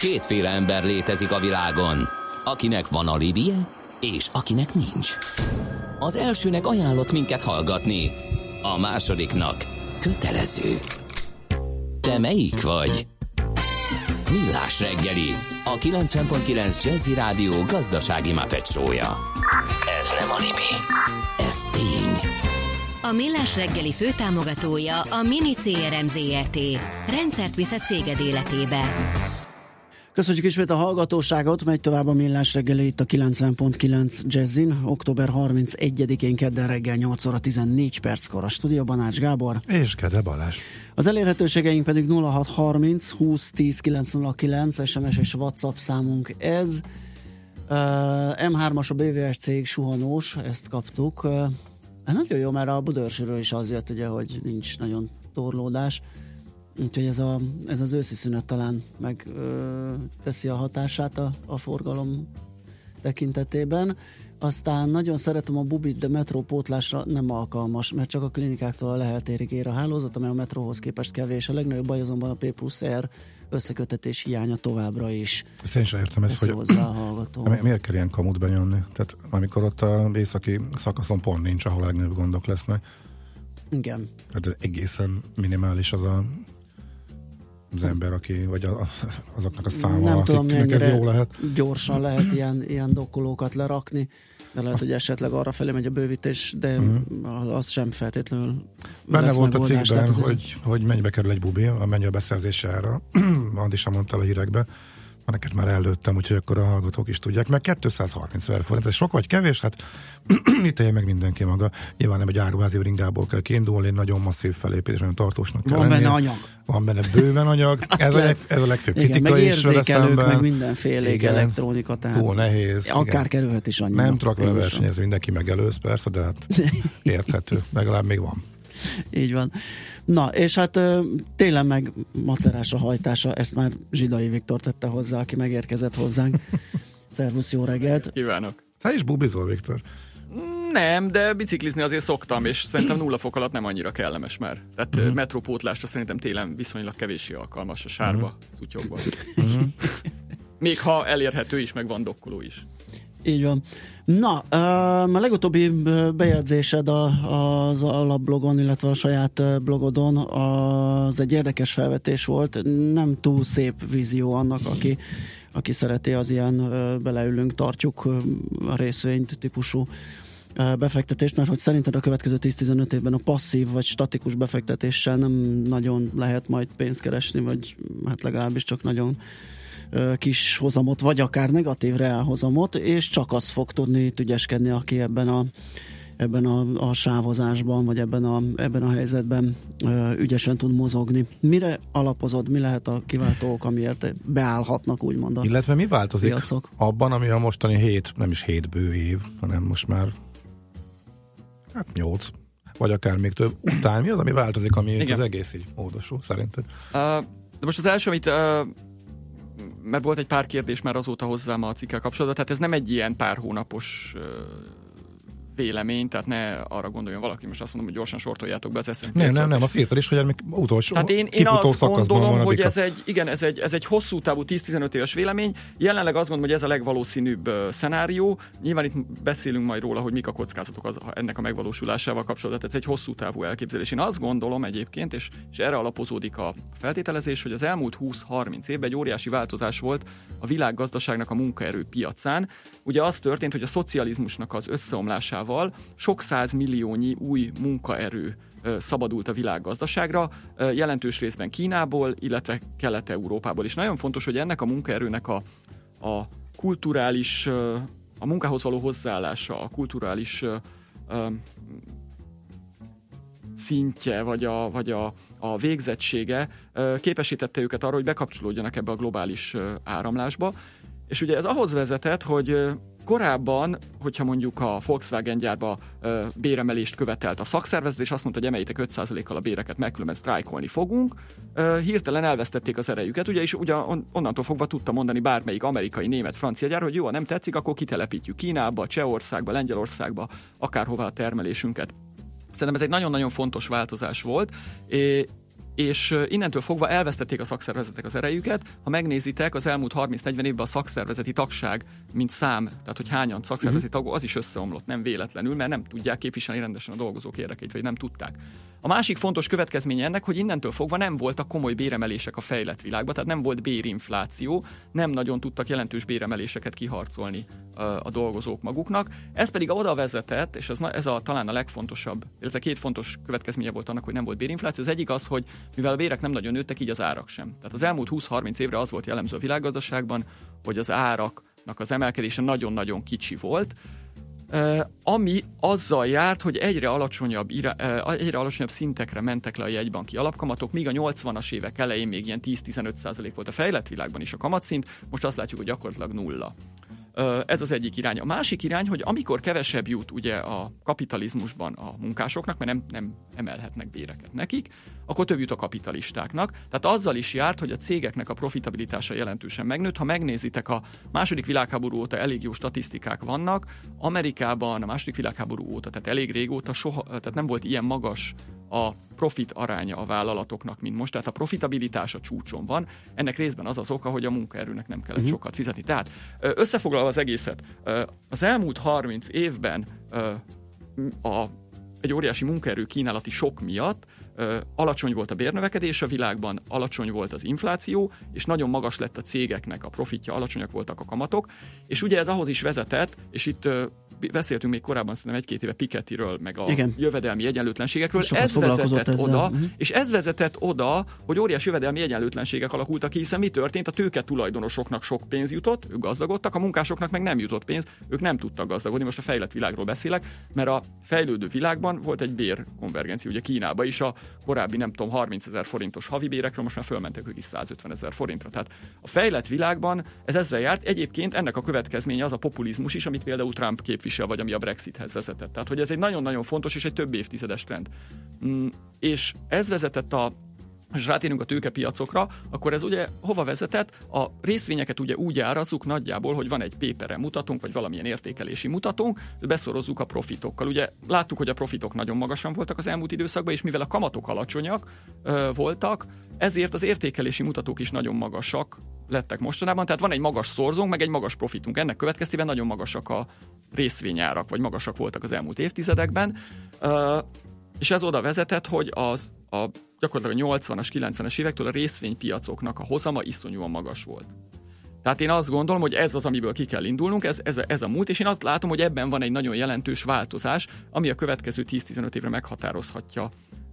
Kétféle ember létezik a világon, akinek van alibije, és akinek nincs. Az elsőnek ajánlott minket hallgatni, a másodiknak kötelező. Te melyik vagy? Millás reggeli, a 90.9 Jazzy Rádió gazdasági mapetsója. Ez nem animi, ez tény. A Millás reggeli főtámogatója a Mini CRM Zrt. Rendszert visz a céged életébe. Köszönjük ismét a hallgatóságot, megy tovább a millás reggeli itt a 90.9 Jazzin, október 31-én kedden reggel 8 óra 14 perckor a stúdióban Ács Gábor. És Gede Balázs. Az elérhetőségeink pedig 0630 20 10 909 SMS és WhatsApp számunk ez. Uh, M3-as a BVS cég suhanós, ezt kaptuk. Uh, nagyon jó, mert a Budörsről is az jött, ugye, hogy nincs nagyon torlódás. Úgyhogy ez, a, ez az őszi szünet talán meg ö, teszi a hatását a, a forgalom tekintetében. Aztán nagyon szeretem a bubit, de metrópótlásra nem alkalmas, mert csak a klinikáktól a leheltérig ér a hálózat, amely a metróhoz képest kevés. A legnagyobb baj azonban a P plusz R összekötetés hiánya továbbra is. Ezt én sem értem ezt, hogy miért kell ilyen kamut benyomni? Tehát amikor ott a északi szakaszon pont nincs, ahol legnagyobb gondok lesznek. Igen. Tehát egészen minimális az a az ember, aki, vagy a, azoknak a száma, Nem tudom, ez jó lehet. gyorsan lehet ilyen, ilyen dokkolókat lerakni, de lehet, hogy esetleg arra felé megy a bővítés, de uh-huh. az sem feltétlenül Benne volt a cikkben, hogy, hogy mennyibe kerül egy bubi, a mennyi a beszerzése ára, Andi sem mondta a hírekbe, neked már előttem, úgyhogy akkor a hallgatók is tudják, meg 230 ezer forint, ez sok vagy kevés? Hát itt meg mindenki maga. Nyilván nem egy áruházi bringából kell kiindulni, nagyon masszív felépítés, nagyon tartósnak kell Van lennie. benne anyag. Van benne bőven anyag. ez, a, ez a legfőbb Igen, kritika meg is vele szemben. meg mindenféle Igen. elektronika, tehát Túl nehéz. akár igen. kerülhet is annyiba. Nem tudok vele versenyezni, mindenki megelőz persze, de hát érthető. Legalább még van. Így van. Na, és hát télen meg macerás a hajtása, ezt már Zsidai Viktor tette hozzá, aki megérkezett hozzánk. Szervusz, jó reggelt! Kívánok! Hát is bubizol, Viktor. Nem, de biciklizni azért szoktam, és szerintem nulla fok alatt nem annyira kellemes már. Tehát uh-huh. metrópótlásra szerintem télen viszonylag kevéssé alkalmas a sárba, uh-huh. zutyogva. Uh-huh. Még ha elérhető is, meg van dokkoló is. Így van. Na, a legutóbbi bejegyzésed az alapblogon, illetve a saját blogodon, az egy érdekes felvetés volt. Nem túl szép vízió annak, aki, aki szereti az ilyen beleülünk, tartjuk a részvényt típusú befektetést, mert hogy szerinted a következő 10-15 évben a passzív vagy statikus befektetéssel nem nagyon lehet majd pénzt keresni, vagy hát legalábbis csak nagyon kis hozamot, vagy akár negatív reálhozamot, és csak az fog tudni ügyeskedni, aki ebben a ebben a, a sávozásban, vagy ebben a, ebben a helyzetben ö, ügyesen tud mozogni. Mire alapozod, mi lehet a kiváltó ok, amiért beállhatnak úgymond a Illetve mi változik piacok? abban, ami a mostani hét, nem is hét bő év, hanem most már hát nyolc, vagy akár még több után. Mi az, ami változik, ami Igen. az egész így módosul szerinted? Uh, de most az első, amit uh, mert volt egy pár kérdés már azóta hozzám a cikkel kapcsolatban, tehát ez nem egy ilyen pár hónapos vélemény, tehát ne arra gondoljon valaki, most azt mondom, hogy gyorsan sortoljátok be az S&P Nem, nem, 500-at, nem, azt írtad is, hogy még utolsó Tehát én, én azt gondolom, van, hogy a- ez egy, igen, ez egy, ez egy hosszú távú 10-15 éves vélemény. Jelenleg azt gondolom, hogy ez a legvalószínűbb uh, szenárió. Nyilván itt beszélünk majd róla, hogy mik a kockázatok az, ennek a megvalósulásával kapcsolatban. Tehát ez egy hosszú távú elképzelés. Én azt gondolom egyébként, és, és erre alapozódik a feltételezés, hogy az elmúlt 20-30 évben egy óriási változás volt a világgazdaságnak a munkaerő piacán. Ugye az történt, hogy a szocializmusnak az összeomlásával sok milliónyi új munkaerő szabadult a világgazdaságra, jelentős részben Kínából, illetve Kelet-Európából is. Nagyon fontos, hogy ennek a munkaerőnek a, a kulturális, a munkához való hozzáállása, a kulturális szintje, vagy a, vagy a, a végzettsége képesítette őket arra, hogy bekapcsolódjanak ebbe a globális áramlásba. És ugye ez ahhoz vezetett, hogy korábban, hogyha mondjuk a Volkswagen gyárba ö, béremelést követelt a szakszervezet, és azt mondta, hogy emeljétek 5%-kal a béreket, meg sztrájkolni fogunk, ö, hirtelen elvesztették az erejüket, ugye, és ugye on, onnantól fogva tudta mondani bármelyik amerikai, német, francia gyár, hogy jó, ha nem tetszik, akkor kitelepítjük Kínába, Csehországba, Lengyelországba, akárhova a termelésünket. Szerintem ez egy nagyon-nagyon fontos változás volt, és innentől fogva elvesztették a szakszervezetek az erejüket. Ha megnézitek, az elmúlt 30-40 évben a szakszervezeti tagság, mint szám, tehát hogy hányan szakszervezeti uh-huh. tagok, az is összeomlott, nem véletlenül, mert nem tudják képviselni rendesen a dolgozók érdekeit, vagy nem tudták. A másik fontos következménye ennek, hogy innentől fogva nem voltak komoly béremelések a fejlett világban, tehát nem volt bérinfláció, nem nagyon tudtak jelentős béremeléseket kiharcolni a dolgozók maguknak. Ez pedig oda vezetett, és ez, ez a, talán a legfontosabb, ez a két fontos következménye volt annak, hogy nem volt bérinfláció. Az egyik az, hogy mivel a bérek nem nagyon nőttek, így az árak sem. Tehát az elmúlt 20-30 évre az volt jellemző a világgazdaságban, hogy az áraknak az emelkedése nagyon-nagyon kicsi volt, ami azzal járt, hogy egyre alacsonyabb, egyre alacsonyabb szintekre mentek le a jegybanki alapkamatok, míg a 80-as évek elején még ilyen 10-15% volt a fejlett világban is a kamatszint, most azt látjuk, hogy gyakorlatilag nulla. Ez az egyik irány. A másik irány, hogy amikor kevesebb jut ugye a kapitalizmusban a munkásoknak, mert nem, nem emelhetnek béreket nekik, akkor több jut a kapitalistáknak. Tehát azzal is járt, hogy a cégeknek a profitabilitása jelentősen megnőtt. Ha megnézitek, a második világháború óta elég jó statisztikák vannak. Amerikában a második világháború óta, tehát elég régóta soha, tehát nem volt ilyen magas a profit aránya a vállalatoknak, mint most. Tehát a profitabilitás a csúcson van. Ennek részben az az oka, hogy a munkaerőnek nem kellett uh-huh. sokat fizetni. Tehát összefoglalva az egészet, az elmúlt 30 évben a, egy óriási munkaerő kínálati sok miatt alacsony volt a bérnövekedés a világban, alacsony volt az infláció, és nagyon magas lett a cégeknek a profitja, alacsonyak voltak a kamatok, és ugye ez ahhoz is vezetett, és itt beszéltünk még korábban szerintem egy-két éve Pikettyről, meg a Igen. jövedelmi egyenlőtlenségekről. Ez vezetett ezzel. oda, uh-huh. és ez vezetett oda, hogy óriás jövedelmi egyenlőtlenségek alakultak ki, hiszen mi történt? A tőke tulajdonosoknak sok pénz jutott, ők gazdagodtak, a munkásoknak meg nem jutott pénz, ők nem tudtak gazdagodni. Most a fejlett világról beszélek, mert a fejlődő világban volt egy bérkonvergencia, ugye Kínában is a korábbi nem tudom 30 ezer forintos havi bérekről, most már fölmentek ők is 150 ezer forintra. Tehát a fejlett világban ez ezzel járt. Egyébként ennek a következménye az a populizmus is, amit például Trump képvisel, vagy ami a Brexithez vezetett. Tehát, hogy ez egy nagyon-nagyon fontos és egy több évtizedes trend. Mm, és ez vezetett a és rátérünk a tőkepiacokra, akkor ez ugye hova vezetett? A részvényeket ugye úgy árazzuk nagyjából, hogy van egy pépere mutatónk, vagy valamilyen értékelési mutatónk, beszorozzuk a profitokkal. Ugye láttuk, hogy a profitok nagyon magasan voltak az elmúlt időszakban, és mivel a kamatok alacsonyak ö, voltak, ezért az értékelési mutatók is nagyon magasak lettek mostanában. Tehát van egy magas szorzónk, meg egy magas profitunk. Ennek következtében nagyon magasak a részvényárak, vagy magasak voltak az elmúlt évtizedekben. És ez oda vezetett, hogy az a gyakorlatilag a 80-as, 90-es évektől a részvénypiacoknak a hozama iszonyúan magas volt. Tehát én azt gondolom, hogy ez az, amiből ki kell indulnunk, ez, ez, a, ez a múlt, és én azt látom, hogy ebben van egy nagyon jelentős változás, ami a következő 10-15 évre meghatározhatja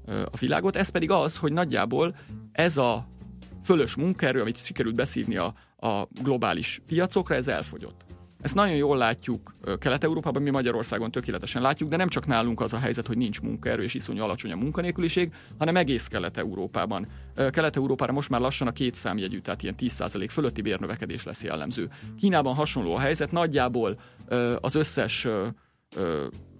a világot. Ez pedig az, hogy nagyjából ez a fölös munkaerő, amit sikerült beszívni a, a globális piacokra, ez elfogyott. Ezt nagyon jól látjuk Kelet-Európában, mi Magyarországon tökéletesen látjuk, de nem csak nálunk az a helyzet, hogy nincs munkaerő és iszonyú alacsony a munkanélküliség, hanem egész Kelet-Európában. Kelet-Európára most már lassan a két számjegyű, tehát ilyen 10% fölötti bérnövekedés lesz jellemző. Kínában hasonló a helyzet, nagyjából az összes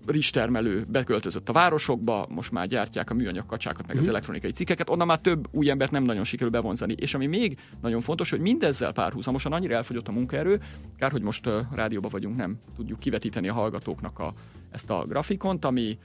rizstermelő beköltözött a városokba, most már gyártják a műanyag kacsákat, meg az mhm. elektronikai cikkeket, onnan már több új embert nem nagyon sikerül bevonzani. És ami még nagyon fontos, hogy mindezzel párhuzamosan annyira elfogyott a munkaerő, kár, hogy most uh, rádióban vagyunk, nem tudjuk kivetíteni a hallgatóknak a, ezt a grafikont, ami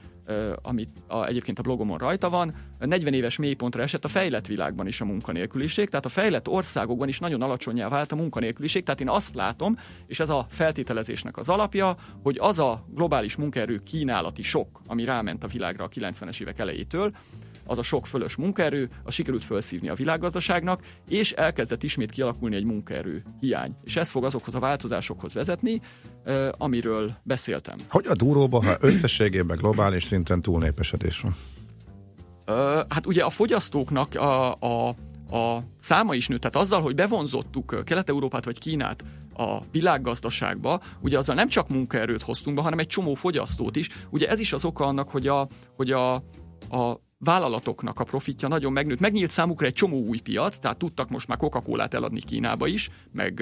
amit a, egyébként a blogomon rajta van, 40 éves mélypontra esett a fejlett világban is a munkanélküliség, tehát a fejlett országokban is nagyon alacsonyá vált a munkanélküliség, tehát én azt látom, és ez a feltételezésnek az alapja, hogy az a globális munkaerő kínálati sok, ami ráment a világra a 90-es évek elejétől, az a sok fölös munkaerő, a sikerült felszívni a világgazdaságnak, és elkezdett ismét kialakulni egy munkaerő hiány. És ez fog azokhoz a változásokhoz vezetni, amiről beszéltem. Hogy a duróba, ha összességében globális szinten túlnépesedés van? Hát ugye a fogyasztóknak a, a, a száma is nőtt, tehát azzal, hogy bevonzottuk Kelet-Európát vagy Kínát a világgazdaságba, ugye azzal nem csak munkaerőt hoztunk be, hanem egy csomó fogyasztót is. Ugye ez is az oka annak, hogy a, hogy a, a vállalatoknak a profitja nagyon megnőtt. Megnyílt számukra egy csomó új piac, tehát tudtak most már Coca-Colát eladni Kínába is, meg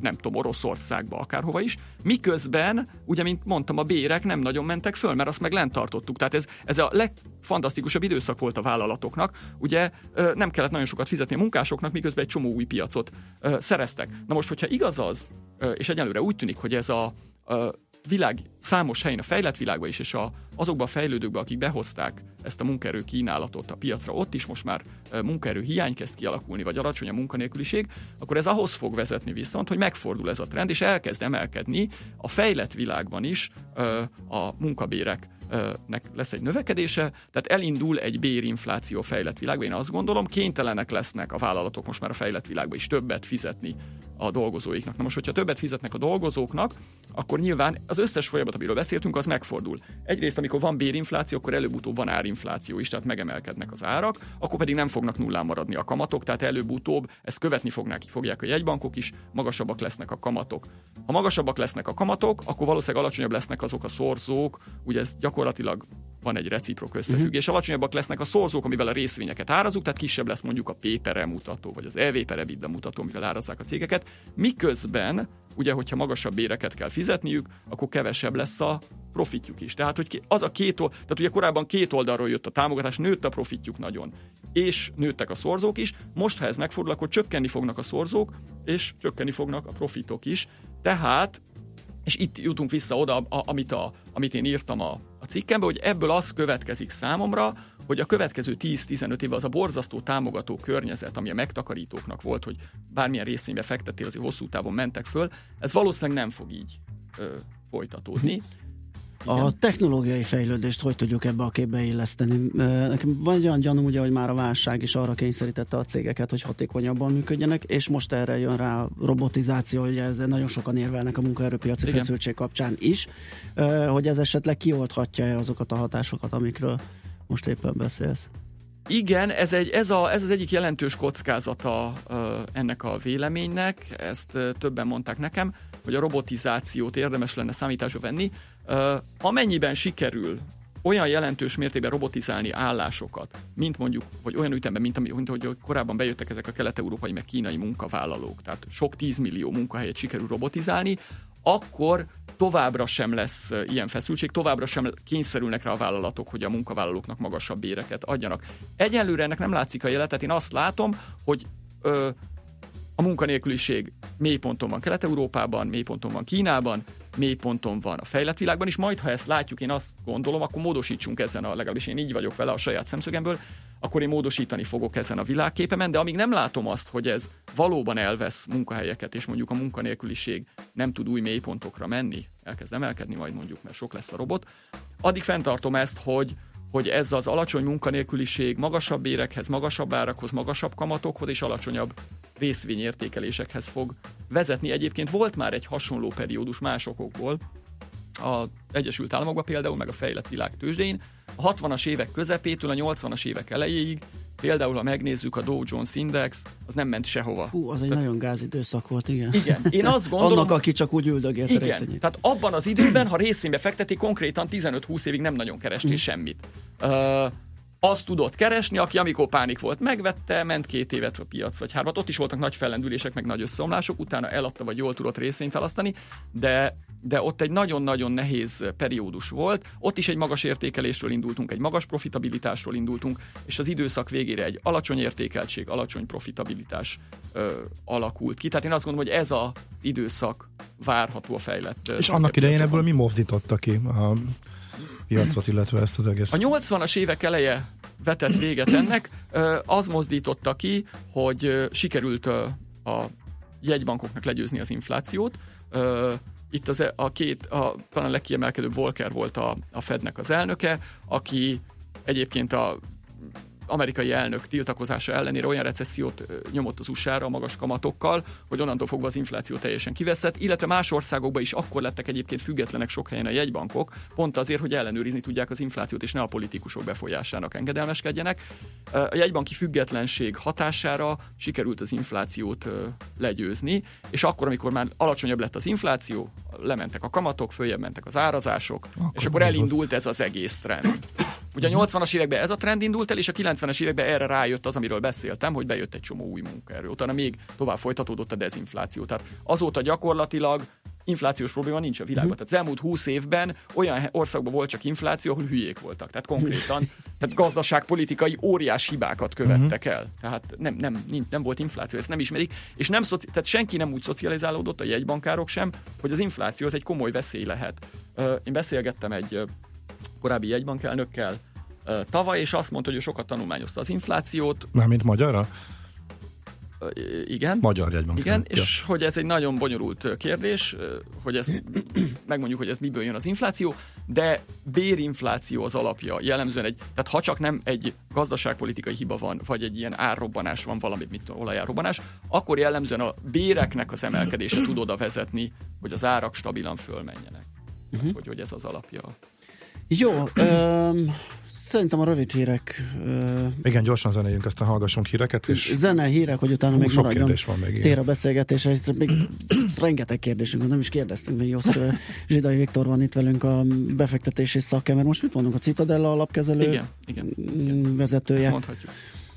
nem tudom, Oroszországba, akárhova is. Miközben, ugye, mint mondtam, a bérek nem nagyon mentek föl, mert azt meg lent tartottuk. Tehát ez, ez a legfantasztikusabb időszak volt a vállalatoknak. Ugye nem kellett nagyon sokat fizetni a munkásoknak, miközben egy csomó új piacot szereztek. Na most, hogyha igaz az, és egyelőre úgy tűnik, hogy ez a világ számos helyen, a fejlett világban is, és a, azokban a fejlődőkben, akik behozták ezt a munkaerő kínálatot a piacra, ott is most már munkaerő hiány kezd kialakulni, vagy alacsony a munkanélküliség, akkor ez ahhoz fog vezetni viszont, hogy megfordul ez a trend, és elkezd emelkedni a fejlett világban is a munkabérek nek lesz egy növekedése, tehát elindul egy bérinfláció fejlett világban. Én azt gondolom, kénytelenek lesznek a vállalatok most már a fejlett világban is többet fizetni a dolgozóiknak. Na most, hogyha többet fizetnek a dolgozóknak, akkor nyilván az összes folyamat, amiről beszéltünk, az megfordul. Egyrészt, amikor van bérinfláció, akkor előbb-utóbb van árinfláció is, tehát megemelkednek az árak, akkor pedig nem fognak nullán maradni a kamatok, tehát előbb-utóbb ezt követni fognak, fogják a jegybankok is, magasabbak lesznek a kamatok. Ha magasabbak lesznek a kamatok, akkor valószínűleg alacsonyabb lesznek azok a szorzók, ugye ez gyakorlatilag van egy reciprok összefüggés. Uh-huh. Alacsonyabbak lesznek a szorzók, amivel a részvényeket árazunk, tehát kisebb lesz mondjuk a P mutató, vagy az EV per mutató, amivel árazzák a cégeket. Miközben, ugye, hogyha magasabb béreket kell fizetniük, akkor kevesebb lesz a profitjuk is. Tehát, hogy az a két, tehát ugye korábban két oldalról jött a támogatás, nőtt a profitjuk nagyon, és nőttek a szorzók is. Most, ha ez megfordul, akkor csökkenni fognak a szorzók, és csökkenni fognak a profitok is. Tehát és itt jutunk vissza oda, a, amit, a, amit én írtam a, a cikkembe, hogy ebből az következik számomra, hogy a következő 10-15 évben az a borzasztó támogató környezet, ami a megtakarítóknak volt, hogy bármilyen részvénybe fektettél, azért hosszú távon mentek föl, ez valószínűleg nem fog így ö, folytatódni. A technológiai fejlődést hogy tudjuk ebbe a képbe illeszteni? Nekem van olyan gyanúm, ugye, hogy már a válság is arra kényszerítette a cégeket, hogy hatékonyabban működjenek, és most erre jön rá a robotizáció, hogy ezzel nagyon sokan érvelnek a munkaerőpiaci Igen. feszültség kapcsán is, hogy ez esetleg kioldhatja azokat a hatásokat, amikről most éppen beszélsz. Igen, ez, egy, ez, a, ez az egyik jelentős kockázata uh, ennek a véleménynek, ezt uh, többen mondták nekem, hogy a robotizációt érdemes lenne számításba venni. Amennyiben sikerül olyan jelentős mértékben robotizálni állásokat, mint mondjuk, vagy olyan ütemben, mint, mint hogy korábban bejöttek ezek a kelet-európai, meg kínai munkavállalók, tehát sok tízmillió munkahelyet sikerül robotizálni, akkor továbbra sem lesz ilyen feszültség, továbbra sem kényszerülnek rá a vállalatok, hogy a munkavállalóknak magasabb béreket adjanak. Egyelőre ennek nem látszik a jelet, tehát én azt látom, hogy ö, a munkanélküliség mélyponton van Kelet-Európában, mélyponton van Kínában, mélyponton van a fejlett világban is, majd ha ezt látjuk, én azt gondolom, akkor módosítsunk ezen, a, legalábbis én így vagyok vele a saját szemszögemből, akkor én módosítani fogok ezen a világképemen, de amíg nem látom azt, hogy ez valóban elvesz munkahelyeket, és mondjuk a munkanélküliség nem tud új mélypontokra menni, elkezd emelkedni majd mondjuk, mert sok lesz a robot, addig fenntartom ezt, hogy, hogy ez az alacsony munkanélküliség magasabb bérekhez, magasabb árakhoz, magasabb kamatokhoz és alacsonyabb részvényértékelésekhez fog vezetni. Egyébként volt már egy hasonló periódus más okokból, az Egyesült Államokban például, meg a fejlett világ tőzsdén, a 60-as évek közepétől a 80-as évek elejéig Például, ha megnézzük a Dow Jones Index, az nem ment sehova. Hú, az egy tehát, nagyon gázidőszak volt, igen. Igen, én azt gondolom... Annak, aki csak úgy üldögélt igen, a részvényét. tehát abban az időben, ha részvénybe fekteti, konkrétan 15-20 évig nem nagyon kerestél mm. semmit. Uh, azt tudott keresni, aki amikor pánik volt, megvette, ment két évet a piac vagy hármat. Ott is voltak nagy fellendülések, meg nagy összeomlások, utána eladta, vagy jól tudott részvényt elasztani, de de ott egy nagyon-nagyon nehéz periódus volt. Ott is egy magas értékelésről indultunk, egy magas profitabilitásról indultunk, és az időszak végére egy alacsony értékeltség, alacsony profitabilitás ö, alakult ki. Tehát én azt gondolom, hogy ez az időszak várható a fejlett. És annak idején ebből mi mozdította ki a piacot, illetve ezt az egész? A 80-as évek eleje vetett véget ennek, az mozdította ki, hogy sikerült a jegybankoknak legyőzni az inflációt, itt az, e, a két, a, talán legkiemelkedőbb Volker volt a, a Fednek az elnöke, aki egyébként a amerikai elnök tiltakozása ellenére olyan recessziót nyomott az USA-ra magas kamatokkal, hogy onnantól fogva az infláció teljesen kiveszett, illetve más országokban is akkor lettek egyébként függetlenek sok helyen a jegybankok, pont azért, hogy ellenőrizni tudják az inflációt, és ne a politikusok befolyásának engedelmeskedjenek. A jegybanki függetlenség hatására sikerült az inflációt legyőzni, és akkor, amikor már alacsonyabb lett az infláció, lementek a kamatok, följebb mentek az árazások, akkor és akkor elindult ez az egész trend. Ugye a 80-as években ez a trend indult el, és a 90-es években erre rájött az, amiről beszéltem, hogy bejött egy csomó új munkaerő. Utána még tovább folytatódott a dezinfláció. Tehát azóta gyakorlatilag inflációs probléma nincs a világban. Uh-huh. Tehát az elmúlt 20 évben olyan országban volt csak infláció, ahol hülyék voltak. Tehát konkrétan tehát gazdaságpolitikai óriás hibákat követtek uh-huh. el. Tehát nem, nem, nem, nem volt infláció, ezt nem ismerik. És nem szoci- tehát senki nem úgy szocializálódott, a jegybankárok sem, hogy az infláció az egy komoly veszély lehet. Én beszélgettem egy korábbi jegybankelnökkel tavaly, és azt mondta, hogy ő sokat tanulmányozta az inflációt. Mármint magyarra? Igen. Magyar jegybank. Igen, ja. és hogy ez egy nagyon bonyolult kérdés, hogy ezt megmondjuk, hogy ez miből jön az infláció, de bérinfláció az alapja. Jellemzően egy, tehát ha csak nem egy gazdaságpolitikai hiba van, vagy egy ilyen árrobbanás van, valami, mint olajárrobbanás, akkor jellemzően a béreknek az emelkedése tud oda vezetni, hogy az árak stabilan fölmenjenek. Uh-huh. Hogy, hogy ez az alapja. Jó, öm, Szerintem a rövid hírek... Uh, Igen, gyorsan zenéljünk, aztán hallgassunk híreket. És zene, hírek, hogy utána még maradjon kérdés van még, tér a beszélgetésre. Még rengeteg kérdésünk, nem is kérdeztünk még Joszk Zsidai Viktor van itt velünk a befektetési szakember. Most mit mondunk, a Citadella alapkezelő igen, igen, igen. vezetője? Ezt mondhatjuk.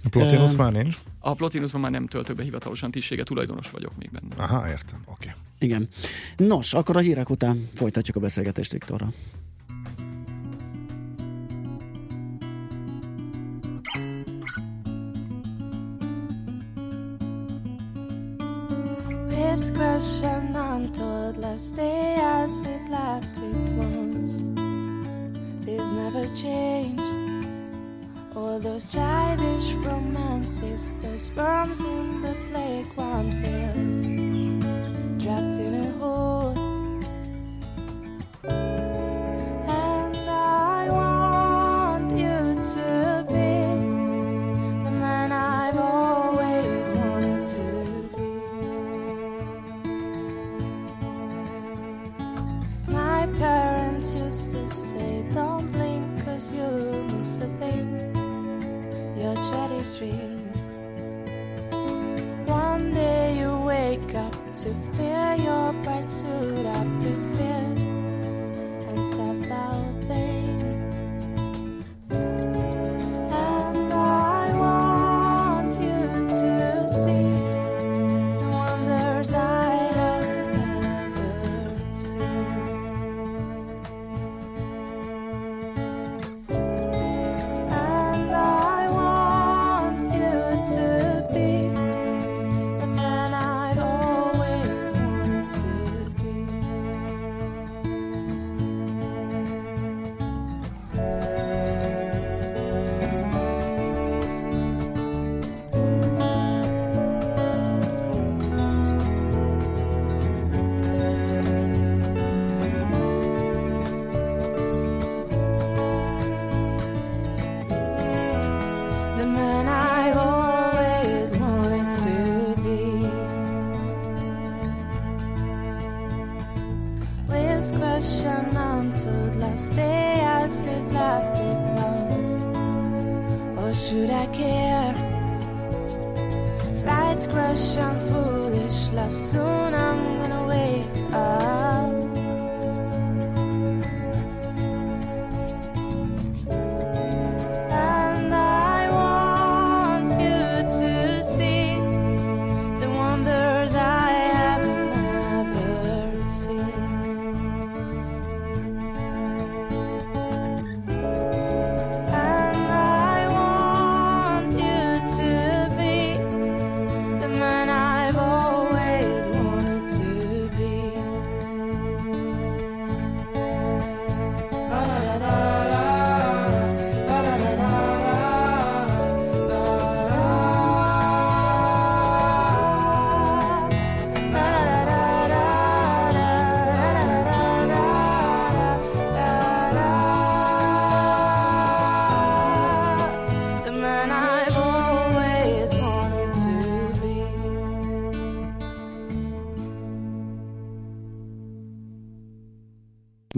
A Plotinus uh, már nincs? A Plotinusban már nem töltök be hivatalosan tisztsége, tulajdonos vagyok még benne. Aha, értem, oké. Okay. Igen. Nos, akkor a hírek után folytatjuk a beszélgetést Viktorral. Waves crash and untold love stay as we've left it once. There's never change. All those childish romances, those forms in the playground fields, trapped in a hole.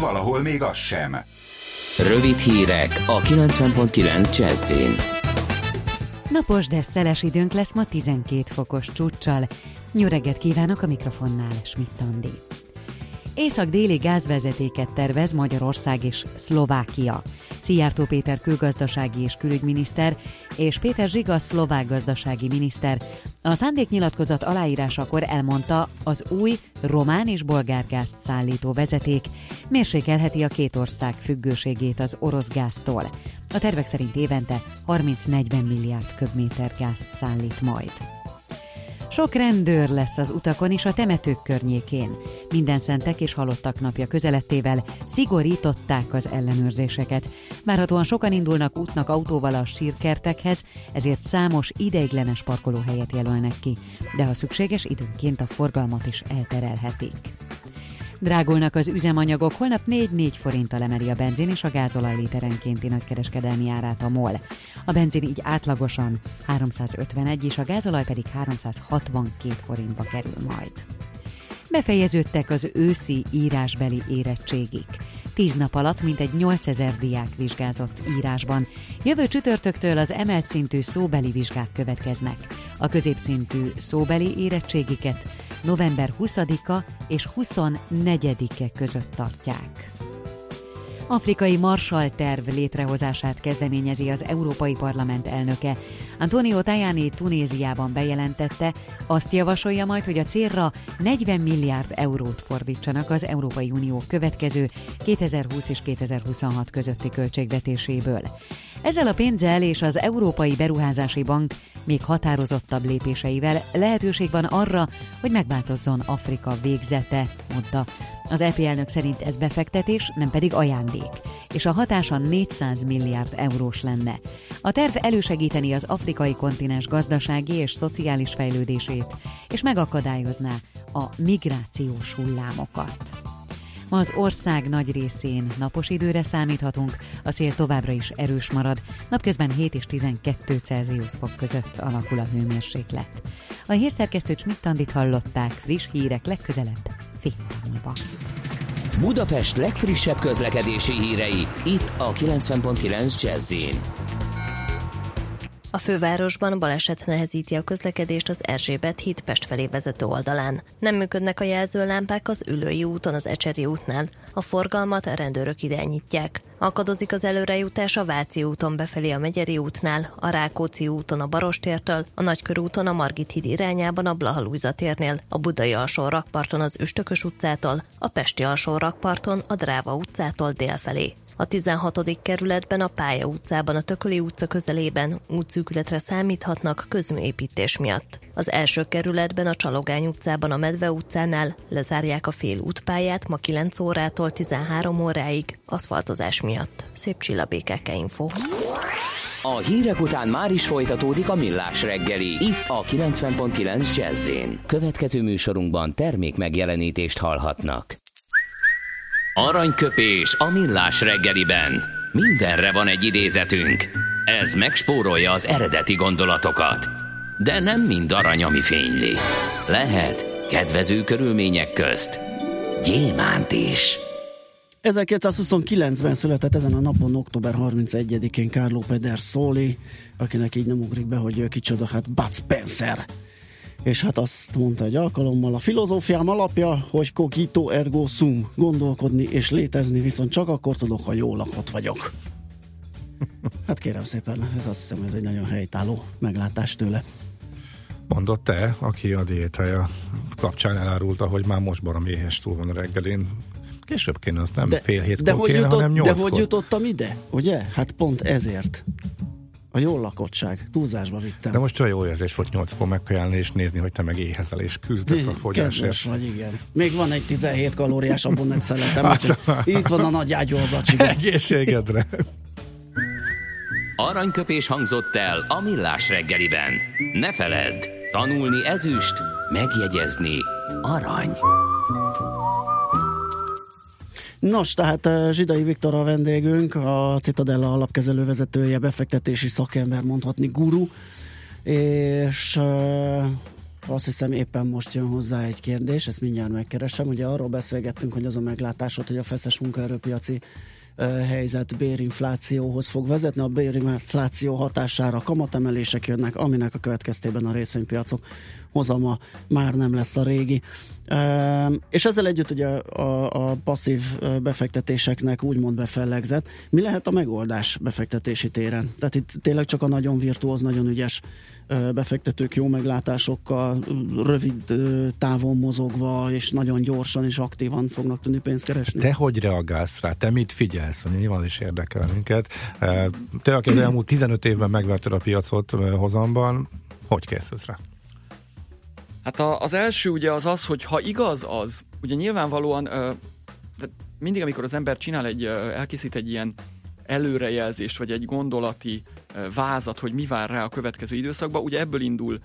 Valahol még az sem. Rövid hírek a 90.9 Jazzin. Napos, de szeles időnk lesz ma 12 fokos csúccsal. Nyöreget kívánok a mikrofonnál, Schmidt Andi. Észak-déli gázvezetéket tervez Magyarország és Szlovákia. Szijjártó Péter külgazdasági és külügyminiszter és Péter Zsiga szlovák gazdasági miniszter a szándéknyilatkozat aláírásakor elmondta, az új román és bolgár gázt szállító vezeték mérsékelheti a két ország függőségét az orosz gáztól. A tervek szerint évente 30-40 milliárd köbméter gázt szállít majd. Sok rendőr lesz az utakon és a temetők környékén. Minden szentek és halottak napja közelettével szigorították az ellenőrzéseket. Várhatóan sokan indulnak útnak autóval a sírkertekhez, ezért számos ideiglenes parkolóhelyet jelölnek ki, de ha szükséges, időnként a forgalmat is elterelhetik. Drágulnak az üzemanyagok, holnap 4-4 forinttal emeli a benzin és a gázolaj literenkénti nagykereskedelmi árát a MOL. A benzin így átlagosan 351 és a gázolaj pedig 362 forintba kerül majd. Befejeződtek az őszi írásbeli érettségik. Tíz nap alatt mintegy 8000 diák vizsgázott írásban. Jövő csütörtöktől az emelt szintű szóbeli vizsgák következnek. A középszintű szóbeli érettségiket november 20-a és 24-e között tartják. Afrikai Marshall terv létrehozását kezdeményezi az Európai Parlament elnöke. Antonio Tajani Tunéziában bejelentette, azt javasolja majd, hogy a célra 40 milliárd eurót fordítsanak az Európai Unió következő 2020 és 2026 közötti költségvetéséből. Ezzel a pénzzel és az Európai Beruházási Bank még határozottabb lépéseivel lehetőség van arra, hogy megváltozzon Afrika végzete, mondta. Az EP elnök szerint ez befektetés, nem pedig ajándék, és a hatása 400 milliárd eurós lenne. A terv elősegíteni az afrikai kontinens gazdasági és szociális fejlődését, és megakadályozná a migrációs hullámokat. Ma az ország nagy részén napos időre számíthatunk, a szél továbbra is erős marad, napközben 7 és 12 Celsius fok között alakul a hőmérséklet. A hírszerkesztő Csmittandit hallották, friss hírek legközelebb, fél múlva. Budapest legfrissebb közlekedési hírei, itt a 90.9 jazz a fővárosban baleset nehezíti a közlekedést az Erzsébet híd Pest felé vezető oldalán. Nem működnek a jelzőlámpák az Ülői úton az Ecseri útnál. A forgalmat a rendőrök irányítják. Akadozik az előrejutás a Váci úton befelé a Megyeri útnál, a Rákóczi úton a Barostértől, a Nagykörúton a Margit híd irányában a Blahalújza térnél, a Budai alsó rakparton az Üstökös utcától, a Pesti alsó rakparton a Dráva utcától délfelé. A 16. kerületben a Pálya utcában, a Tököli utca közelében útszűkületre számíthatnak közműépítés miatt. Az első kerületben a Csalogány utcában, a Medve utcánál lezárják a fél útpályát ma 9 órától 13 óráig aszfaltozás miatt. Szép csillabékeke info. A hírek után már is folytatódik a millás reggeli, itt a 90.9 jazz Következő műsorunkban termék megjelenítést hallhatnak. Aranyköpés a millás reggeliben. Mindenre van egy idézetünk. Ez megspórolja az eredeti gondolatokat. De nem mind arany, ami fényli. Lehet kedvező körülmények közt gyémánt is. 1929-ben született ezen a napon, október 31-én Carlo Peder Soli, akinek így nem ugrik be, hogy kicsoda, hát Bud Spencer és hát azt mondta egy alkalommal, a filozófiám alapja, hogy cogito ergo sum, gondolkodni és létezni viszont csak akkor tudok, ha jól lakott vagyok. Hát kérem szépen, ez azt hiszem, ez egy nagyon helytálló meglátás tőle. Mondott te, aki a diétája kapcsán elárulta, hogy már most barom éhes túl van a reggelén. Később kéne, az nem de, fél hétkor de kéne, jutott, hanem nyolckor. De hogy jutottam ide, ugye? Hát pont ezért. A jól lakottság. Túlzásba vittem. De most olyan jó érzés volt nyolckor megkajálni és nézni, hogy te meg éhezel és küzdesz a fogyásért. vagy, igen. Még van egy 17 kalóriás abonnet szeletem, hát, itt van a nagy ágyú az acsiga. Egészségedre. Aranyköpés hangzott el a millás reggeliben. Ne feledd, tanulni ezüst, megjegyezni arany. Nos, tehát Zsidai Viktor a vendégünk, a Citadella alapkezelő vezetője, befektetési szakember, mondhatni guru, és azt hiszem éppen most jön hozzá egy kérdés, ezt mindjárt megkeresem. Ugye arról beszélgettünk, hogy az a meglátásod, hogy a feszes munkaerőpiaci helyzet bérinflációhoz fog vezetni. A bérinfláció hatására kamatemelések jönnek, aminek a következtében a részvénypiacok hozama már nem lesz a régi. És ezzel együtt ugye a, a passzív befektetéseknek úgymond befellegzett. Mi lehet a megoldás befektetési téren? Tehát itt tényleg csak a nagyon virtuóz, nagyon ügyes befektetők jó meglátásokkal, rövid távon mozogva, és nagyon gyorsan és aktívan fognak tudni pénzt keresni. Te hogy reagálsz rá? Te mit figyelsz? Nyilván is érdekel minket. Te, aki az elmúlt 15 évben megverted a piacot hozamban, hogy készülsz rá? Hát a, az első ugye az az, hogy ha igaz az, ugye nyilvánvalóan mindig, amikor az ember csinál egy, elkészít egy ilyen előrejelzést, vagy egy gondolati ö, vázat, hogy mi vár rá a következő időszakban, ugye ebből indul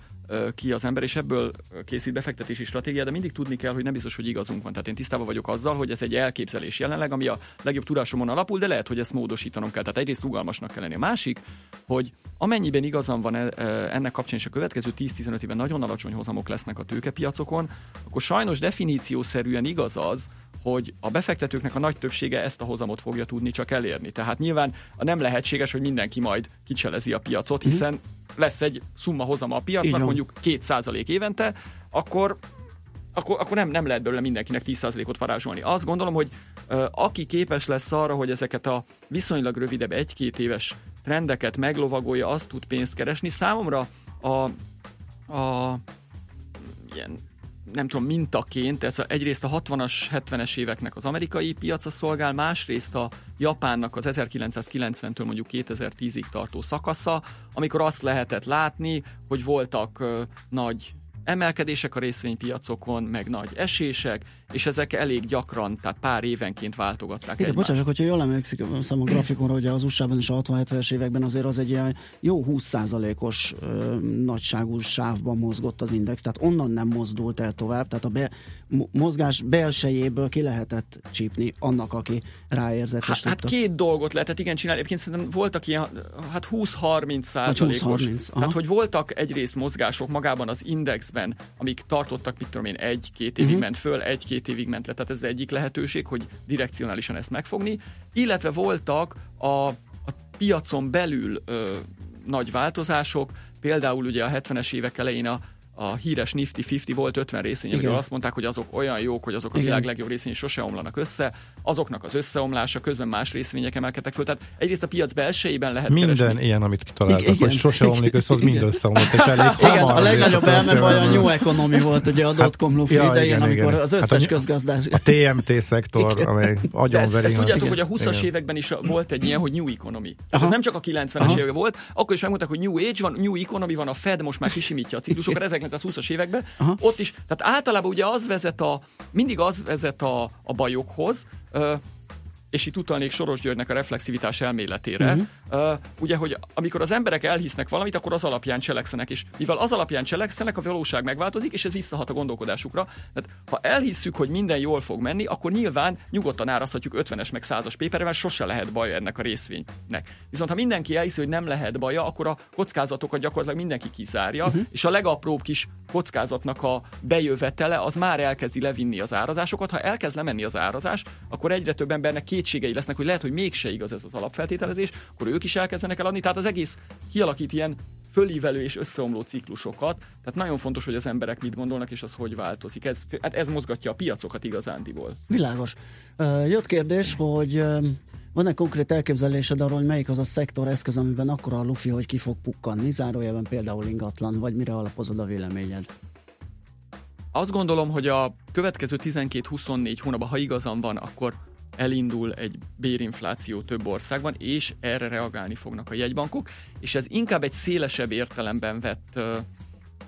ki az ember, és ebből készít befektetési stratégia, de mindig tudni kell, hogy nem biztos, hogy igazunk van. Tehát én tisztában vagyok azzal, hogy ez egy elképzelés jelenleg, ami a legjobb tudásomon alapul, de lehet, hogy ezt módosítanom kell. Tehát egyrészt rugalmasnak kell lenni. A másik, hogy amennyiben igazam van e, ennek kapcsán, és a következő 10-15 évben nagyon alacsony hozamok lesznek a tőkepiacokon, akkor sajnos definíciószerűen igaz az, hogy a befektetőknek a nagy többsége ezt a hozamot fogja tudni csak elérni. Tehát nyilván a nem lehetséges, hogy mindenki majd kicselezi a piacot, mhm. hiszen lesz egy szumma hozama a piacnak, mondjuk 2% évente, akkor akkor, akkor nem, nem lehet belőle mindenkinek 10%-ot varázsolni. Azt gondolom, hogy uh, aki képes lesz arra, hogy ezeket a viszonylag rövidebb egy-két éves trendeket meglovagolja, azt tud pénzt keresni. Számomra a, a ilyen nem tudom, mintaként, ez a, egyrészt a 60-as, 70-es éveknek az amerikai piaca szolgál, másrészt a Japánnak az 1990-től mondjuk 2010-ig tartó szakasza, amikor azt lehetett látni, hogy voltak ö, nagy emelkedések a részvénypiacokon, meg nagy esések, és ezek elég gyakran, tehát pár évenként váltogatták Igen, bocsássak, hogyha jól emlékszik a grafikonra, hogy az USA-ban is a 60-70-es években azért az egy ilyen jó 20%-os ö, nagyságú sávban mozgott az index, tehát onnan nem mozdult el tovább, tehát a be, mozgás belsejéből ki lehetett csípni annak, aki ráérzett. Hát, hát két dolgot lehetett igen csinálni, egyébként szerintem voltak ilyen hát 20-30 százalékos. Tehát, hogy voltak egyrészt mozgások magában az indexben, amik tartottak, mit tudom én, egy-két évig uh-huh. ment föl, egy-két két évig ment le. Tehát ez az egyik lehetőség, hogy direkcionálisan ezt megfogni. Illetve voltak a, a piacon belül ö, nagy változások, például ugye a 70-es évek elején a a híres Nifty 50 volt 50 részvény, amiről azt mondták, hogy azok olyan jók, hogy azok a világ legjobb részvény sose omlanak össze, azoknak az összeomlása közben más részvények emelkedtek föl. Tehát egyrészt a piac belsejében lehet Minden keresni. ilyen, amit kitaláltak, igen. hogy sose omlik össze, az mind összeomlott, és elég Igen, a legnagyobb elme baj a New Economy volt, ugye a hát, dotcom lufi ja, idején, igen, amikor igen. az összes hát a, közgazdás... A TMT szektor, amely agyon veri. Ezt tudjátok, hogy a 20-as években is volt egy ilyen, hogy New Economy. Ez nem csak a 90-es években volt, akkor is megmondták, hogy New Age van, New Economy van, a Fed most már kisimítja a ciklusokat 1920-as években, Aha. ott is, tehát általában ugye az vezet a, mindig az vezet a, a bajokhoz, és itt utalnék Soros Györgynek a reflexivitás elméletére, uh-huh. Uh, ugye, hogy amikor az emberek elhisznek valamit, akkor az alapján cselekszenek, és mivel az alapján cselekszenek, a valóság megváltozik, és ez visszahat a gondolkodásukra. Tehát ha elhisszük, hogy minden jól fog menni, akkor nyilván nyugodtan árazhatjuk 50-es meg 100-as péperre, sose lehet baj ennek a részvénynek. Viszont ha mindenki elhiszi, hogy nem lehet baja, akkor a kockázatokat gyakorlatilag mindenki kizárja, uh-huh. és a legapróbb kis kockázatnak a bejövetele az már elkezdi levinni az árazásokat. Ha elkezd lemenni az árazás, akkor egyre több embernek kétségei lesznek, hogy lehet, hogy mégse igaz ez az alapfeltételezés, akkor ők is elkezdenek eladni. Tehát az egész kialakít ilyen fölívelő és összeomló ciklusokat. Tehát nagyon fontos, hogy az emberek mit gondolnak, és az hogy változik. Ez, hát ez mozgatja a piacokat igazándiból. Világos. Jött kérdés, hogy van-e konkrét elképzelésed arról, hogy melyik az a szektor eszköz, amiben akkor a lufi, hogy ki fog pukkanni, zárójelben például ingatlan, vagy mire alapozod a véleményed? Azt gondolom, hogy a következő 12-24 hónapban, ha igazam van, akkor elindul egy bérinfláció több országban, és erre reagálni fognak a jegybankok, és ez inkább egy szélesebb értelemben vett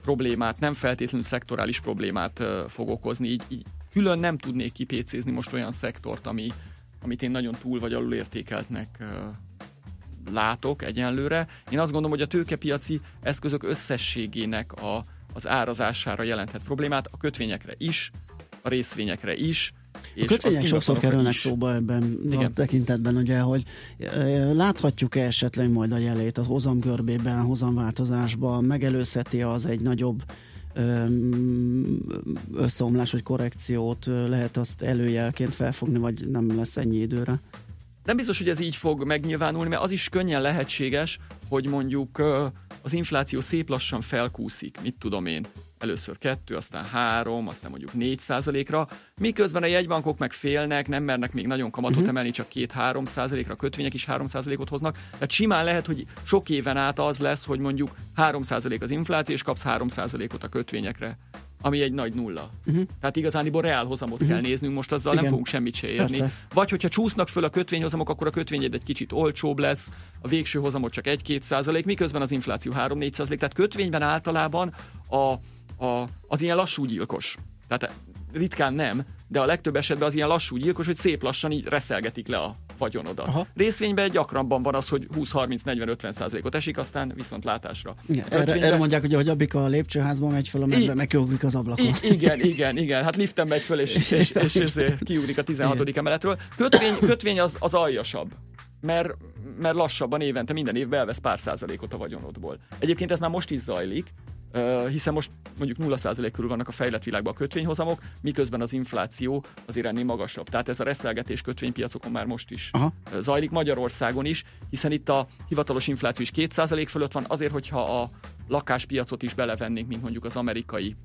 problémát, nem feltétlenül szektorális problémát fog okozni, így, így külön nem tudnék kipécézni most olyan szektort, ami, amit én nagyon túl vagy alul értékeltnek látok egyenlőre. Én azt gondolom, hogy a tőkepiaci eszközök összességének a, az árazására jelenthet problémát, a kötvényekre is, a részvényekre is, És a kötvények sokszor kerülnek is. szóba ebben Igen. a tekintetben, ugye, hogy láthatjuk-e esetleg majd a jelét a hozamgörbében, a hozamváltozásban, megelőzheti az egy nagyobb összeomlás vagy korrekciót lehet azt előjelként felfogni, vagy nem lesz ennyi időre? Nem biztos, hogy ez így fog megnyilvánulni, mert az is könnyen lehetséges, hogy mondjuk az infláció szép lassan felkúszik, mit tudom én, először kettő, aztán három, aztán mondjuk négy százalékra, miközben a jegybankok meg félnek, nem mernek még nagyon kamatot uh-huh. emelni, csak két-három százalékra, a kötvények is három százalékot hoznak. Tehát simán lehet, hogy sok éven át az lesz, hogy mondjuk három százalék az infláció, és kapsz három százalékot a kötvényekre ami egy nagy nulla. Uh-huh. Tehát igazániból reál hozamot uh-huh. kell néznünk, most azzal Igen. nem fogunk semmit se érni. Persze. Vagy hogyha csúsznak föl a kötvényhozamok, akkor a kötvényed egy kicsit olcsóbb lesz, a végső hozamot csak 1-2 százalék, miközben az infláció 3-4 százalék. Tehát kötvényben általában a a, az ilyen lassú gyilkos. Tehát ritkán nem, de a legtöbb esetben az ilyen lassú gyilkos, hogy szép lassan így reszelgetik le a vagyonodat. Aha. Részvényben gyakrabban van az, hogy 20-30-40-50 százalékot esik, aztán viszont látásra. Igen, erre, erre, mondják, hogy ahogy Abika a lépcsőházban megy fel a medve, megkiugrik az ablakon. I- igen, igen, igen. Hát liften megy föl, és, és, és, és, és kiugrik a 16. Igen. emeletről. Kötvény, kötvény az, az aljasabb mert, mert lassabban évente minden évben elvesz pár százalékot a vagyonodból. Egyébként ez már most is zajlik, hiszen most mondjuk 0% körül vannak a fejlett világban a kötvényhozamok, miközben az infláció azért ennél magasabb. Tehát ez a reszelgetés kötvénypiacokon már most is Aha. zajlik, Magyarországon is, hiszen itt a hivatalos infláció is 2% fölött van, azért, hogyha a lakáspiacot is belevennénk, mint mondjuk az amerikai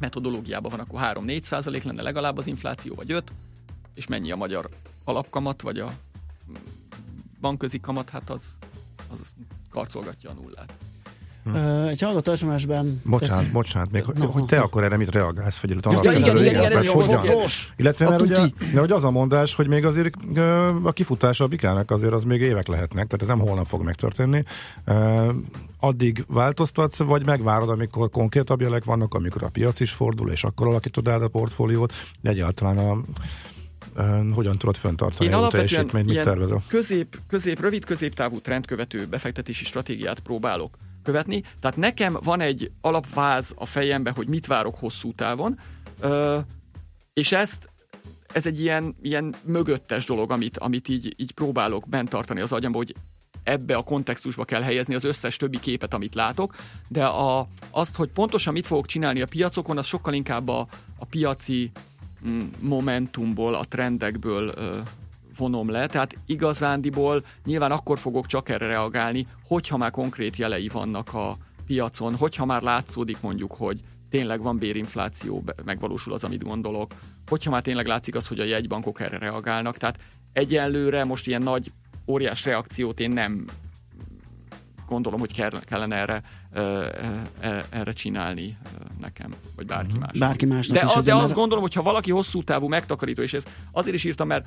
metodológiában van, akkor 3-4 százalék lenne legalább az infláció, vagy 5, és mennyi a magyar alapkamat, vagy a bankközi kamat, hát az, az karcolgatja a nullát. Hm. Egy hallgató SMS-ben... Bocsánat, tesz... bocsánat, még no, hogy te akkor erre mit reagálsz, vagy ja, igen, igen, igen, igen, ez jó fontos. Illetve mert ugye, mert hogy az a mondás, hogy még azért a kifutása a bikának azért az még évek lehetnek, tehát ez nem holnap fog megtörténni. Addig változtatsz, vagy megvárod, amikor konkrétabb jelek vannak, amikor a piac is fordul, és akkor alakítod el a portfóliót, de egyáltalán a hogyan tudod föntartani Én a teljesítményt, mit tervezel? Közép, közép, rövid középtávú trendkövető befektetési stratégiát próbálok követni. Tehát nekem van egy alapváz a fejembe, hogy mit várok hosszú távon, és ezt ez egy ilyen, ilyen mögöttes dolog, amit, amit így, így próbálok bent tartani az agyamba, hogy ebbe a kontextusba kell helyezni az összes többi képet, amit látok, de a, azt, hogy pontosan mit fogok csinálni a piacokon, az sokkal inkább a, a piaci mm, momentumból, a trendekből vonom le, tehát igazándiból nyilván akkor fogok csak erre reagálni, hogyha már konkrét jelei vannak a piacon, hogyha már látszódik mondjuk, hogy tényleg van bérinfláció, megvalósul az, amit gondolok, hogyha már tényleg látszik az, hogy a jegybankok erre reagálnak, tehát egyelőre most ilyen nagy, óriás reakciót én nem gondolom, hogy kellene erre, erre csinálni nekem, vagy bárki más. Bárki másnak de, is de azt gondolom, hogy ha valaki hosszú távú megtakarító, és ezt azért is írtam, mert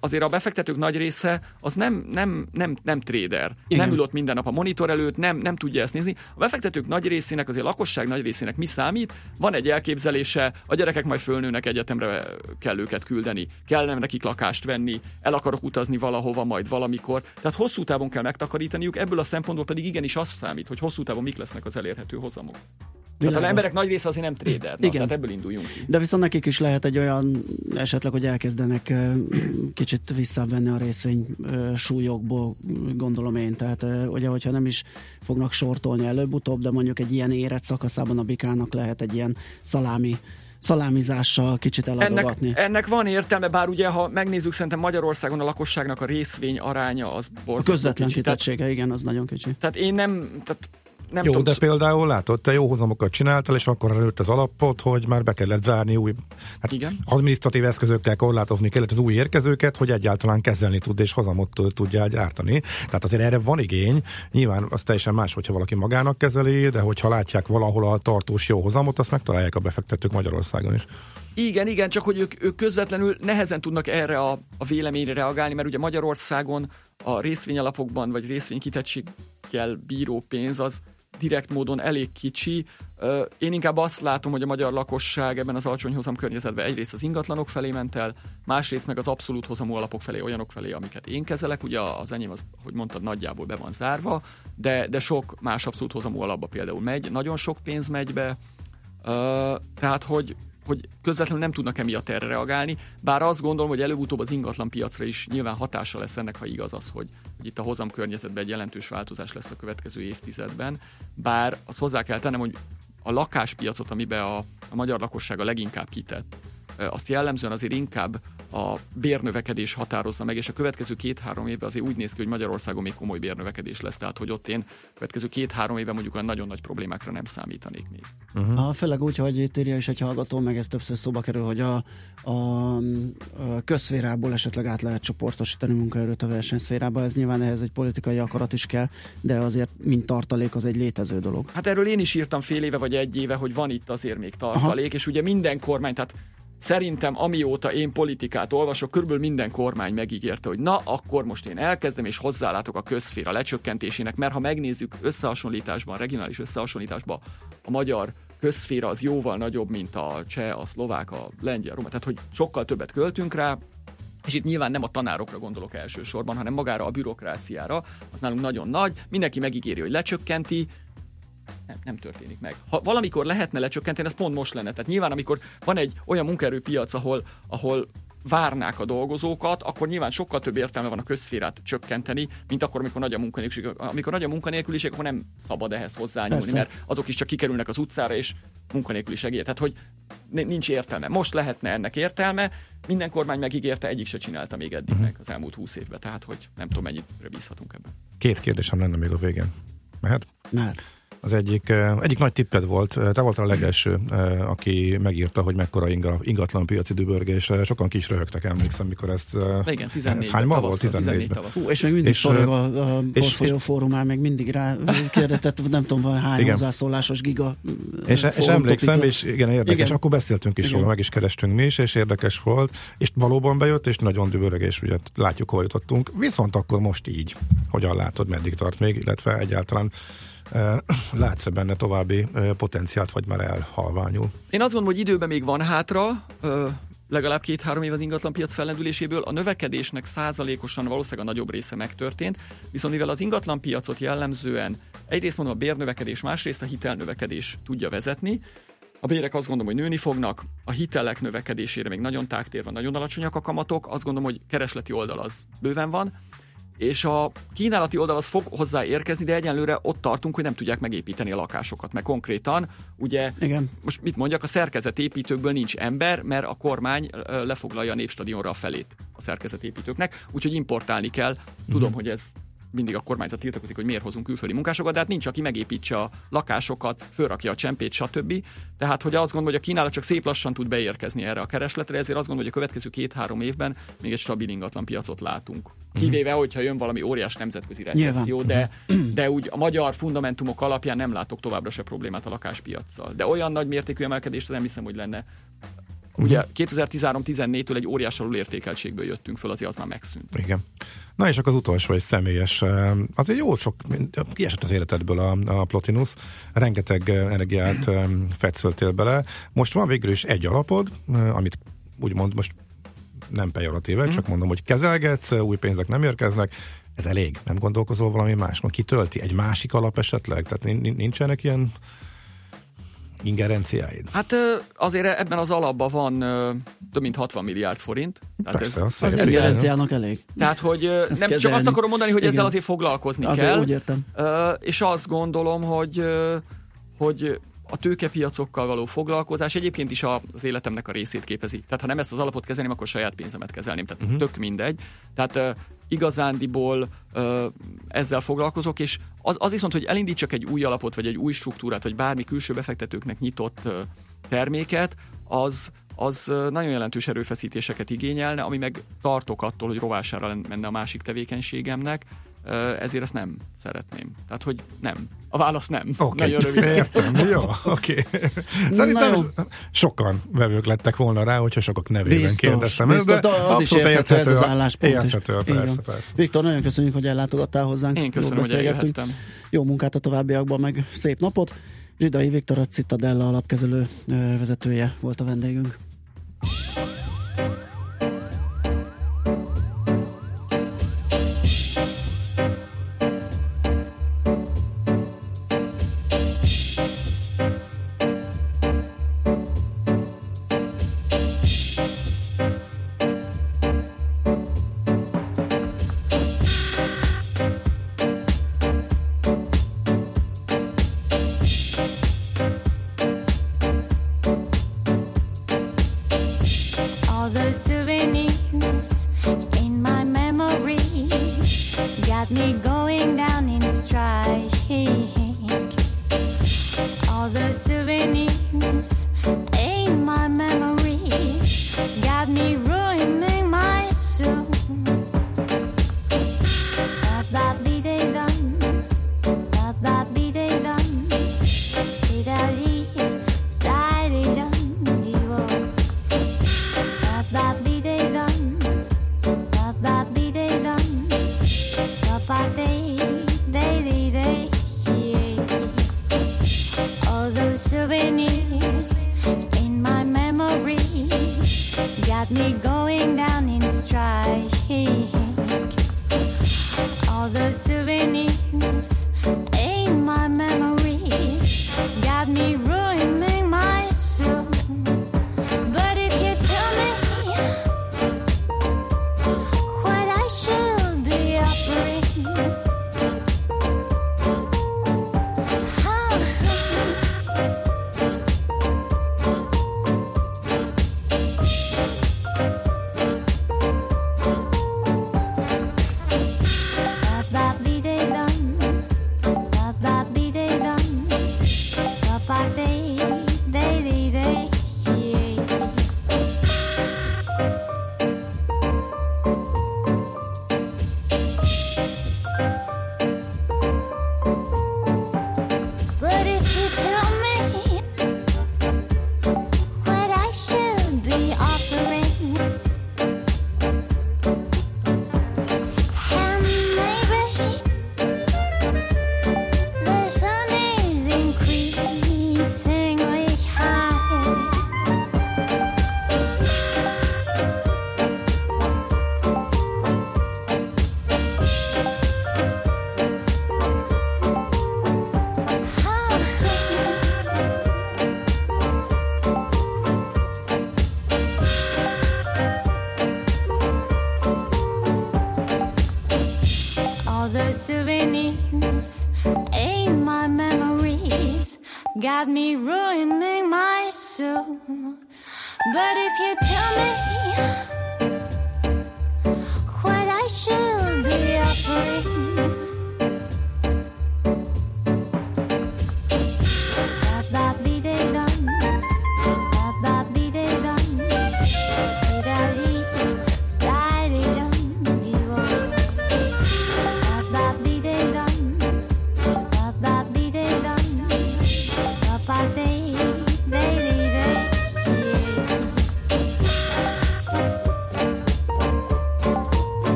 azért a befektetők nagy része az nem, nem, nem, nem trader. Igen. Nem ül ott minden nap a monitor előtt, nem, nem tudja ezt nézni. A befektetők nagy részének, azért a lakosság nagy részének mi számít? Van egy elképzelése, a gyerekek majd fölnőnek egyetemre kell őket küldeni, kellene nekik lakást venni, el akarok utazni valahova majd valamikor. Tehát hosszú távon kell megtakarítaniuk, ebből a szempontból pedig igenis az számít, hogy hosszú távon mik lesznek az elérhető hozamok. Tehát az emberek nagy része azért nem trader, Igen. tehát ebből induljunk ki. De viszont nekik is lehet egy olyan esetleg, hogy elkezdenek kicsit visszavenni a részvény súlyokból, gondolom én. Tehát ugye, hogyha nem is fognak sortolni előbb-utóbb, de mondjuk egy ilyen érett szakaszában a bikának lehet egy ilyen szalámi szalámizással kicsit eladogatni. Ennek, ennek van értelme, bár ugye, ha megnézzük, szerintem Magyarországon a lakosságnak a részvény aránya az borzasztó A közvetlen kicsi, kitettsége, igen, az nagyon kicsi. Tehát én nem, tehát nem jó, tudsz... de például látod, te jó hozamokat csináltál, és akkor előtt az alapot, hogy már be kellett zárni új hát Igen. administratív eszközökkel korlátozni kellett az új érkezőket, hogy egyáltalán kezelni tud és hozamot tudja gyártani. Tehát azért erre van igény. Nyilván az teljesen más, hogyha valaki magának kezeli, de hogyha látják valahol a tartós jó hozamot, azt megtalálják a befektetők Magyarországon is. Igen, igen, csak hogy ők, ők közvetlenül nehezen tudnak erre a, a véleményre reagálni, mert ugye Magyarországon a részvényalapokban vagy részvénykitettséggel bíró pénz az direkt módon elég kicsi. Én inkább azt látom, hogy a magyar lakosság ebben az alacsony hozam környezetben egyrészt az ingatlanok felé ment el, másrészt meg az abszolút hozamú alapok felé, olyanok felé, amiket én kezelek. Ugye az enyém, az, hogy mondtad, nagyjából be van zárva, de, de sok más abszolút hozamú alapba például megy, nagyon sok pénz megy be, tehát hogy hogy közvetlenül nem tudnak emiatt erre reagálni, bár azt gondolom, hogy előbb-utóbb az ingatlan piacra is nyilván hatása lesz ennek, ha igaz az, hogy, hogy itt a hozam környezetben egy jelentős változás lesz a következő évtizedben, bár azt hozzá kell tennem, hogy a lakáspiacot, amiben a, a magyar lakosság a leginkább kitett, azt jellemzően azért inkább a bérnövekedés határozza meg, és a következő két-három évben azért úgy néz ki, hogy Magyarországon még komoly bérnövekedés lesz, tehát hogy ott én a következő két-három évben mondjuk olyan nagyon nagy problémákra nem számítanék még. Uh-huh. A, főleg úgy, hogy itt írja is egy hallgató, meg ez többször szóba kerül, hogy a, a, a közszférából esetleg át lehet csoportosítani munkaerőt a versenyszférába, ez nyilván ehhez egy politikai akarat is kell, de azért mint tartalék az egy létező dolog. Hát erről én is írtam fél éve vagy egy éve, hogy van itt azért még tartalék, Aha. és ugye minden kormány, tehát Szerintem amióta én politikát olvasok, körülbelül minden kormány megígérte, hogy na, akkor most én elkezdem és hozzálátok a közféra lecsökkentésének, mert ha megnézzük összehasonlításban, regionális összehasonlításban, a magyar közféra az jóval nagyobb, mint a cseh, a szlovák, a lengyel, a román, tehát hogy sokkal többet költünk rá, és itt nyilván nem a tanárokra gondolok elsősorban, hanem magára a bürokráciára, az nálunk nagyon nagy, mindenki megígéri, hogy lecsökkenti, nem, nem történik meg. Ha valamikor lehetne lecsökkenteni, ez pont most lenne. Tehát nyilván, amikor van egy olyan munkaerőpiac, ahol, ahol várnák a dolgozókat, akkor nyilván sokkal több értelme van a közszférát csökkenteni, mint akkor, amikor nagy a munkanélküliség. Amikor nagy a munkanélküliség, akkor nem szabad ehhez hozzányúlni, Persze. mert azok is csak kikerülnek az utcára, és munkanélküli segély. Tehát, hogy nincs értelme. Most lehetne ennek értelme, minden kormány megígérte, egyik se csinálta még eddig uh-huh. meg az elmúlt húsz évben, tehát hogy nem tudom, mennyit bízhatunk ebben. Két kérdésem lenne még a végén. Mehet? Mehet. Az egyik, egyik nagy tipped volt, te voltál a legelső, aki megírta, hogy mekkora inga, ingatlan piaci dübörgés. Sokan kis röhögtek, emlékszem, mikor ezt... Igen, 14 hány ma volt? 14 Hú, és még mindig és, forog a, a Portfolio fórumán, még mindig rá kérdetett, nem tudom, van hány igen. hozzászólásos giga És, és emlékszem, és igen, érdekes, igen. akkor beszéltünk is igen. róla, meg is kerestünk mi is, és érdekes volt, és valóban bejött, és nagyon dübörgés, ugye látjuk, hol jutottunk. Viszont akkor most így, hogyan látod, meddig tart még, illetve egyáltalán Látsz-e benne további potenciált, vagy már elhalványul? Én azt gondolom, hogy időben még van hátra, legalább két-három év az ingatlanpiac fellendüléséből. A növekedésnek százalékosan valószínűleg a nagyobb része megtörtént, viszont mivel az ingatlanpiacot jellemzően egyrészt mondom a bérnövekedés, másrészt a hitelnövekedés tudja vezetni, a bérek azt gondolom, hogy nőni fognak, a hitelek növekedésére még nagyon tágtér van, nagyon alacsonyak a kamatok, azt gondolom, hogy keresleti oldal az bőven van, és a kínálati oldal az fog hozzá érkezni, de egyenlőre ott tartunk, hogy nem tudják megépíteni a lakásokat, mert konkrétan, ugye, Igen. most mit mondjak, a szerkezetépítőkből nincs ember, mert a kormány lefoglalja a népstadionra a felét a szerkezetépítőknek, úgyhogy importálni kell. Tudom, uh-huh. hogy ez mindig a kormányzat tiltakozik, hogy miért hozunk külföldi munkásokat, de hát nincs, aki megépítse a lakásokat, fölrakja a csempét, stb. Tehát, hogy azt gondolom, hogy a kínálat csak szép lassan tud beérkezni erre a keresletre, ezért azt gondolom, hogy a következő két-három évben még egy stabil ingatlan piacot látunk. Mhm. Kivéve, hogyha jön valami óriás nemzetközi recesszió, de, de úgy a magyar fundamentumok alapján nem látok továbbra se problémát a lakáspiacsal. De olyan nagy mértékű emelkedést nem hiszem, hogy lenne Ugye 2013-14-től egy óriás értékeltségből jöttünk föl, azért az már megszűnt. Igen. Na és akkor az utolsó egy személyes, azért jó sok, kiesett az életedből a, a Plotinus, rengeteg energiát fetszöltél bele. Most van végül is egy alapod, amit úgymond most nem pejoratíve, mm. csak mondom, hogy kezelgetsz, új pénzek nem érkeznek, ez elég, nem gondolkozol valami máson, kitölti egy másik alap esetleg, tehát nincsenek ilyen ingerenciáid? Hát azért ebben az alapban van több mint 60 milliárd forint. Tehát Persze, ez, az ingerenciának elég. Tehát, hogy nem kezelni. csak azt akarom mondani, hogy Igen. ezzel azért foglalkozni azért kell. úgy értem. És azt gondolom, hogy hogy a tőkepiacokkal való foglalkozás egyébként is az életemnek a részét képezi. Tehát ha nem ezt az alapot kezelném, akkor saját pénzemet kezelném. Tehát uh-huh. tök mindegy. Tehát igazándiból ö, ezzel foglalkozok, és az, az viszont, hogy elindítsak egy új alapot, vagy egy új struktúrát, vagy bármi külső befektetőknek nyitott ö, terméket, az, az nagyon jelentős erőfeszítéseket igényelne, ami meg tartok attól, hogy rovására menne a másik tevékenységemnek, ezért ezt nem szeretném. Tehát, hogy nem. A válasz nem. Okay. Nagyon rövid. Értem. Jó, oké. Okay. Szerintem jó. sokan vevők lettek volna rá, hogyha sokak nevében biztos, kérdeztem. Biztos, de az is érthető ez az álláspont. Érthető, persze, persze. Viktor, nagyon köszönjük, hogy ellátogattál hozzánk. Én köszönöm, hogy eljöttem. Jó munkát a továbbiakban, meg szép napot. Zsidai Viktor, a Citadella alapkezelő vezetője volt a vendégünk.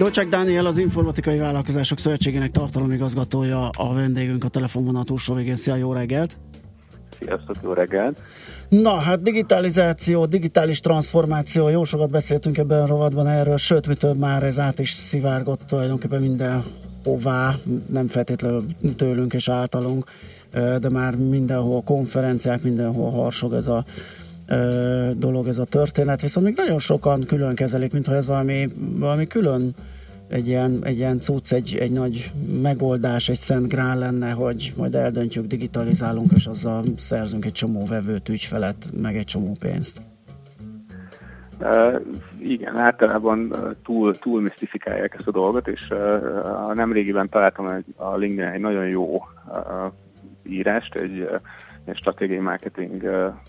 Dolcsák Dániel, az Informatikai Vállalkozások Szövetségének tartalomigazgatója, a vendégünk a telefonvonal túlsó végén. Szia, jó reggelt! Sziasztok, jó reggelt! Na, hát digitalizáció, digitális transformáció, jó sokat beszéltünk ebben a rovatban erről, sőt, mi több már ez át is szivárgott tulajdonképpen mindenhová, nem feltétlenül tőlünk és általunk, de már mindenhol konferenciák, mindenhol harsog ez a dolog, ez a történet, viszont még nagyon sokan külön kezelik, mintha ez valami, valami külön egy ilyen, egy ilyen cucc, egy, egy nagy megoldás, egy szent grál lenne, hogy majd eldöntjük, digitalizálunk, és azzal szerzünk egy csomó vevőt, ügyfelet, meg egy csomó pénzt. Uh, igen, általában túl, túl misztifikálják ezt a dolgot, és uh, nemrégiben találtam egy, a LinkedIn egy nagyon jó uh, írást, egy stratégiai marketing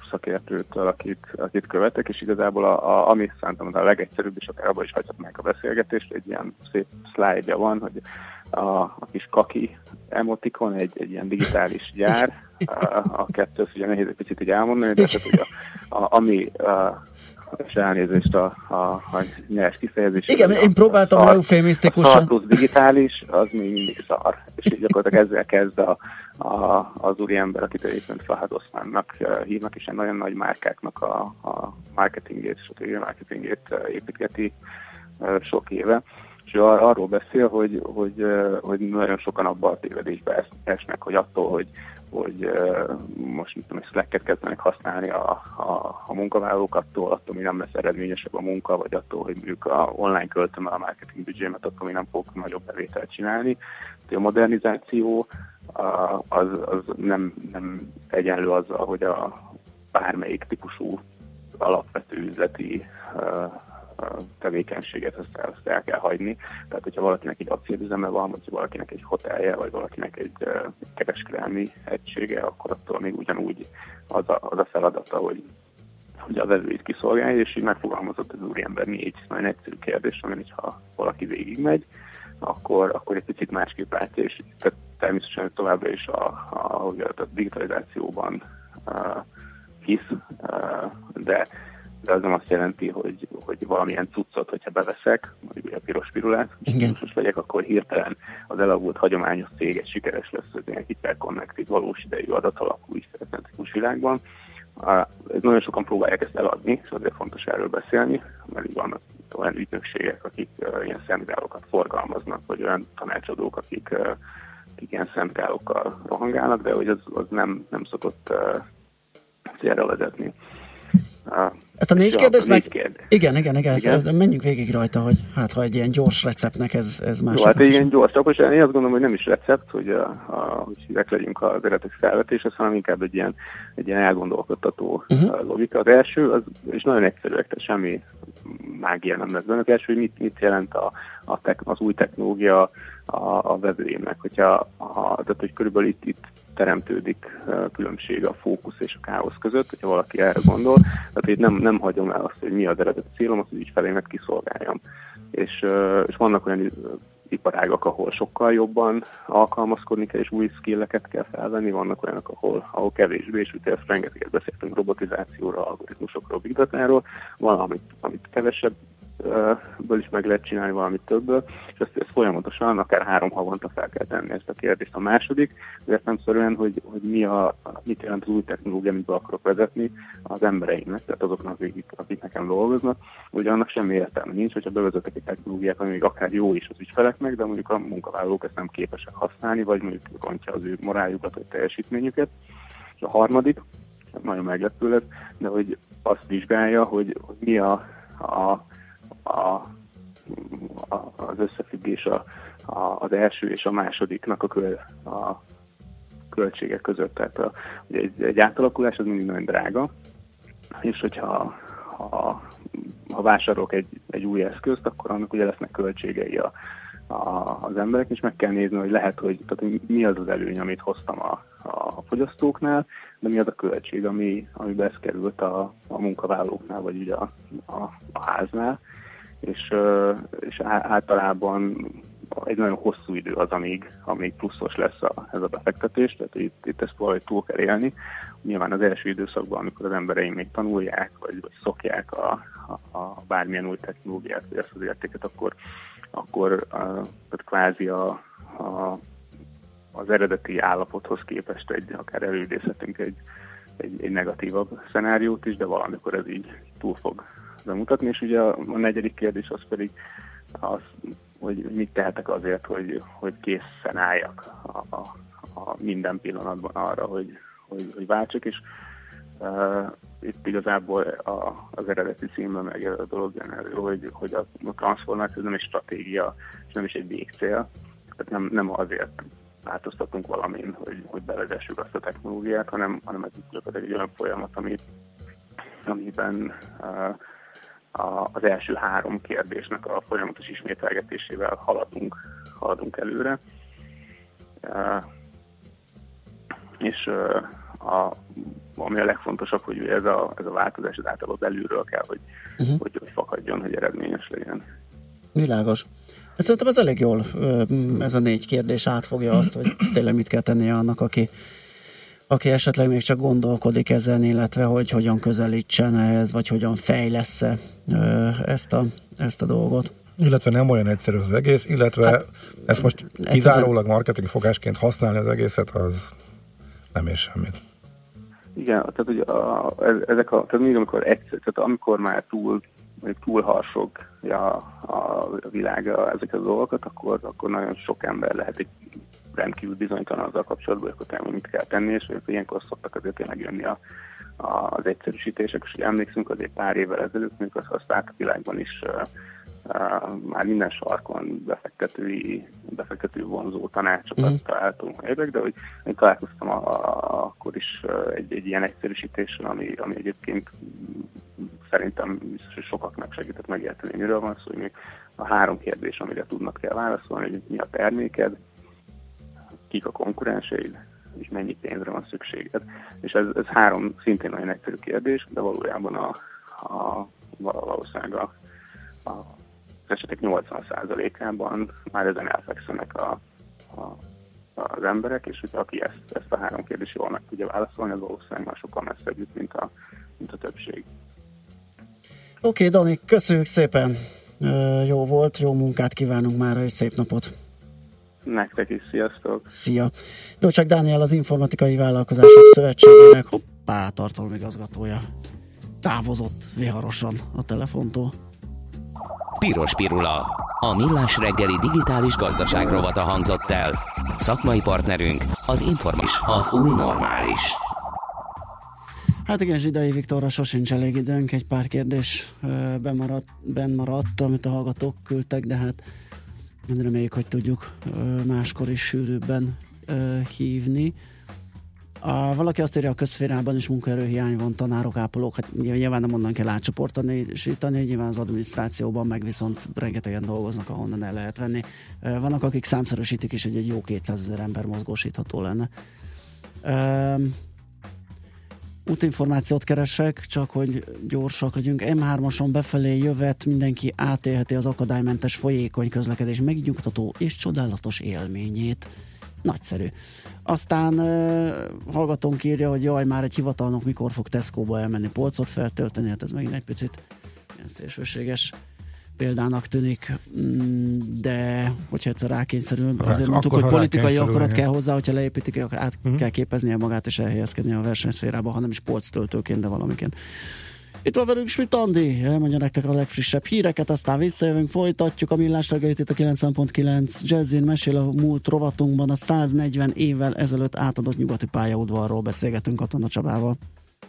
szakértőtől, akit, akit követek, és igazából a, a, ami szerintem a legegyszerűbb, és akár abban is hagyhatnánk a beszélgetést, egy ilyen szép szlájdja van, hogy a, a kis kaki emotikon, egy, egy ilyen digitális gyár, a, a kettő, ugye nehéz egy picit így elmondani, de tehát, hogy a, a, ami a, és elnézést a, a, a nyers kifejezés. Igen, én próbáltam eufémisztikusan. A digitális, az még mindig szar. És így gyakorlatilag ezzel kezd a, a, az úri ember, akit egyébként Fahad Oszmánnak hívnak, és egy nagyon nagy márkáknak a, a marketingét, stratégiai marketingét építgeti sok éve és arról beszél, hogy, hogy, hogy nagyon sokan abban a tévedésbe esnek, hogy attól, hogy, hogy most mit tudom, Slack-et kezdenek használni a, a, a munkavállalók attól, attól mi nem lesz eredményesebb a munka, vagy attól, hogy mondjuk a online költöm a marketing büdzsémet, attól mi nem fogok nagyobb bevételt csinálni. A modernizáció az, az nem, nem egyenlő azzal, hogy a bármelyik típusú alapvető üzleti tevékenységet azt el, azt el kell hagyni. Tehát, hogyha valakinek egy acélüzeme van, vagy valakinek egy hotelje, vagy valakinek egy uh, kereskedelmi egysége, akkor attól még ugyanúgy az a, az a feladata, hogy hogy a vevőit kiszolgálja, és így megfogalmazott az úriember négy nagyon egyszerű kérdés, amin, ha valaki végigmegy, akkor, akkor egy picit másképp látja, és természetesen továbbra is a, a, a digitalizációban uh, hisz, uh, de de az nem azt jelenti, hogy, hogy valamilyen cuccot, hogyha beveszek, mondjuk a piros pirulát, és most legyek, akkor hirtelen az elavult hagyományos cég egy sikeres lesz az ilyen hiperconnected, valós idejű adatalapú iszterecentrikus világban. Nagyon sokan próbálják ezt eladni, és azért fontos erről beszélni, mert vannak olyan ügynökségek, akik ilyen szeminárokat forgalmaznak, vagy olyan tanácsadók, akik, akik ilyen szeminárokkal rohangálnak, de hogy az, az nem, nem szokott célra vezetni. Ezt a négy kérdést meg... Kérdés. Igen, igen, igen, igen. Ezt, menjünk végig rajta, hogy hát ha egy ilyen gyors receptnek ez, ez más. Jó, hát egy ilyen gyors, akkor én azt gondolom, hogy nem is recept, hogy, a, a, hogy hívek legyünk az eredeti felvetéshez, hanem inkább egy ilyen, egy ilyen elgondolkodtató uh-huh. logika. Az első, az, és nagyon egyszerű, tehát semmi mágia nem lesz benne. Az első, hogy mit, mit jelent a, a tek, az új technológia a, a vevőjének, hogyha a, tehát, hogy körülbelül itt, itt teremtődik különbség a fókusz és a káosz között, hogyha valaki erre gondol. Tehát itt nem, nem hagyom el azt, hogy mi az eredeti célom, az, hogy ügyfelémet kiszolgáljam. És, és vannak olyan iparágak, ahol sokkal jobban alkalmazkodni kell, és új skilleket kell felvenni, vannak olyanok, ahol, ahol kevésbé, és ugye ezt rengeteget beszéltünk robotizációra, algoritmusokról, big data-ról, van, amit, amit kevesebb ből is meg lehet csinálni valamit többből, és ezt, ezt folyamatosan, akár három havonta fel kell tenni ezt a kérdést. A második, értemszerűen, hogy, hogy mi a, mit jelent az új technológia, amit be akarok vezetni az embereinknek, tehát azoknak, akik, akik nekem dolgoznak, hogy annak semmi értelme nincs, hogyha bevezetek egy technológiát, ami még akár jó is az ügyfeleknek, de mondjuk a munkavállalók ezt nem képesek használni, vagy mondjuk rontja az ő moráljukat, vagy teljesítményüket. És a harmadik, nagyon meglepő lesz, de hogy azt vizsgálja, hogy, hogy mi a, a a, a, az összefüggés a, a, az első és a másodiknak a, köl, a költségek között. Tehát a, ugye egy, egy átalakulás az mindig nagyon drága, és hogyha ha, ha vásárolok egy, egy új eszközt, akkor annak ugye lesznek költségei a, a, az emberek, és meg kell nézni, hogy lehet, hogy tehát mi az az előny, amit hoztam a, a fogyasztóknál, de mi az a költség, ami, ami beszkerült a, a munkavállalóknál, vagy ugye a, a, a háznál, és, és általában egy nagyon hosszú idő az, amíg, amíg pluszos lesz a, ez a befektetés, tehát itt, itt ezt valahogy túl kell élni. Nyilván az első időszakban, amikor az embereim még tanulják, vagy, vagy szokják a, a, a bármilyen új technológiát, vagy ezt az értéket, akkor, akkor a, tehát kvázi a, a, az eredeti állapothoz képest egy, akár előidézhetünk egy, egy, egy negatívabb szenáriót is, de valamikor ez így túl fog bemutatni, és ugye a, a negyedik kérdés az pedig az, hogy mit tehetek azért, hogy, hogy készen álljak a, a, a minden pillanatban arra, hogy, hogy, hogy váltsak, és uh, itt igazából a, az eredeti címben meg a dolog elő, hogy, hogy a, a transformáció nem egy stratégia, és nem is egy végcél, tehát nem, nem azért változtatunk valamin, hogy, hogy bevezessük azt a technológiát, hanem, hanem ez egy olyan folyamat, amit, amiben uh, a, az első három kérdésnek a folyamatos ismételgetésével haladunk, haladunk előre. Uh, és uh, a, ami a legfontosabb, hogy ez a, ez a változás az általában belülről kell, hogy, uh-huh. hogy, hogy fakadjon, hogy eredményes legyen. Világos. Szerintem ez elég jól, ez a négy kérdés átfogja azt, hogy tényleg mit kell tennie annak, aki aki esetleg még csak gondolkodik ezen, illetve hogy hogyan közelítsen ehhez, vagy hogyan fejlesz-e ezt a, ezt a dolgot. Illetve nem olyan egyszerű az egész, illetve hát, ezt most kizárólag marketing fogásként használni az egészet, az nem ér semmit. Igen, tehát ugye a, ezek a, tehát még amikor egyszer, tehát amikor már túl mondjuk túlharsogja a, a világa ezeket a dolgokat, akkor, akkor nagyon sok ember lehet egy rendkívül bizonytalan azzal kapcsolatban, hogy akkor mit kell tenni, és hogy ilyenkor szoktak azért tényleg jönni a, a, az egyszerűsítések, és emlékszünk azért pár évvel ezelőtt, amikor az a világban is uh, uh, már minden sarkon befektetői, befektető vonzó tanácsokat mm. találtunk évek, de hogy én találkoztam a, a, akkor is egy, egy ilyen egyszerűsítéssel, ami, ami egyébként szerintem biztos, hogy sokaknak segített megérteni, miről van szó, hogy még a három kérdés, amire tudnak kell válaszolni, hogy mi a terméked, kik a konkurenseid, és mennyi pénzre van szükséged. És ez, ez három szintén nagyon egyszerű kérdés, de valójában a, a valószínűleg a, a, az esetek 80%-ában már ezen elfekszenek a, a, az emberek, és hogy aki ezt, ezt a három kérdést jól meg tudja válaszolni, az valószínűleg már sokkal messzebb jut, mint a, mint a többség. Oké, okay, Dani, köszönjük szépen. Jó volt, jó munkát kívánunk már, és szép napot. Nektek is, sziasztok! Szia! Dolcsák Dániel az Informatikai Vállalkozások Szövetségének hoppá, tartalmi igazgatója. Távozott viharosan a telefontól. Piros Pirula. A millás reggeli digitális gazdaság rovata hangzott el. Szakmai partnerünk az Informis, az új normális. Hát igen, Zsidai Viktorra sosincs elég időnk, egy pár kérdés bemaradt, benmaradt, amit a hallgatók küldtek, de hát reméljük, hogy tudjuk máskor is sűrűbben hívni. A, valaki azt írja, a közférában is munkaerőhiány van, tanárok, ápolók, hát nyilván nem onnan kell átcsoportosítani, nyilván az adminisztrációban meg viszont rengetegen dolgoznak, ahonnan el lehet venni. Vannak, akik számszerűsítik is, hogy egy jó 200 ezer ember mozgósítható lenne útinformációt keresek, csak hogy gyorsak legyünk. M3-ason befelé jövet, mindenki átélheti az akadálymentes folyékony közlekedés megnyugtató és csodálatos élményét. Nagyszerű. Aztán uh, hallgatónk írja, hogy jaj, már egy hivatalnok mikor fog Tesco-ba elmenni polcot feltölteni, hát ez megint egy picit ilyen szélsőséges példának tűnik, mm, de hogyha egyszer rákényszerül, azért mondtuk, hogy politikai akarat kell hozzá, hogyha leépítik, akkor át uh-huh. kell képeznie magát és elhelyezkedni a versenyszférába, hanem is polctöltőként, de valamiként. Itt van velünk Schmidt Andi, elmondja nektek a legfrissebb híreket, aztán visszajövünk, folytatjuk a millás reggelit itt a 9.9 Jazzin mesél a múlt rovatunkban a 140 évvel ezelőtt átadott nyugati pályaudvarról beszélgetünk Katona Csabával.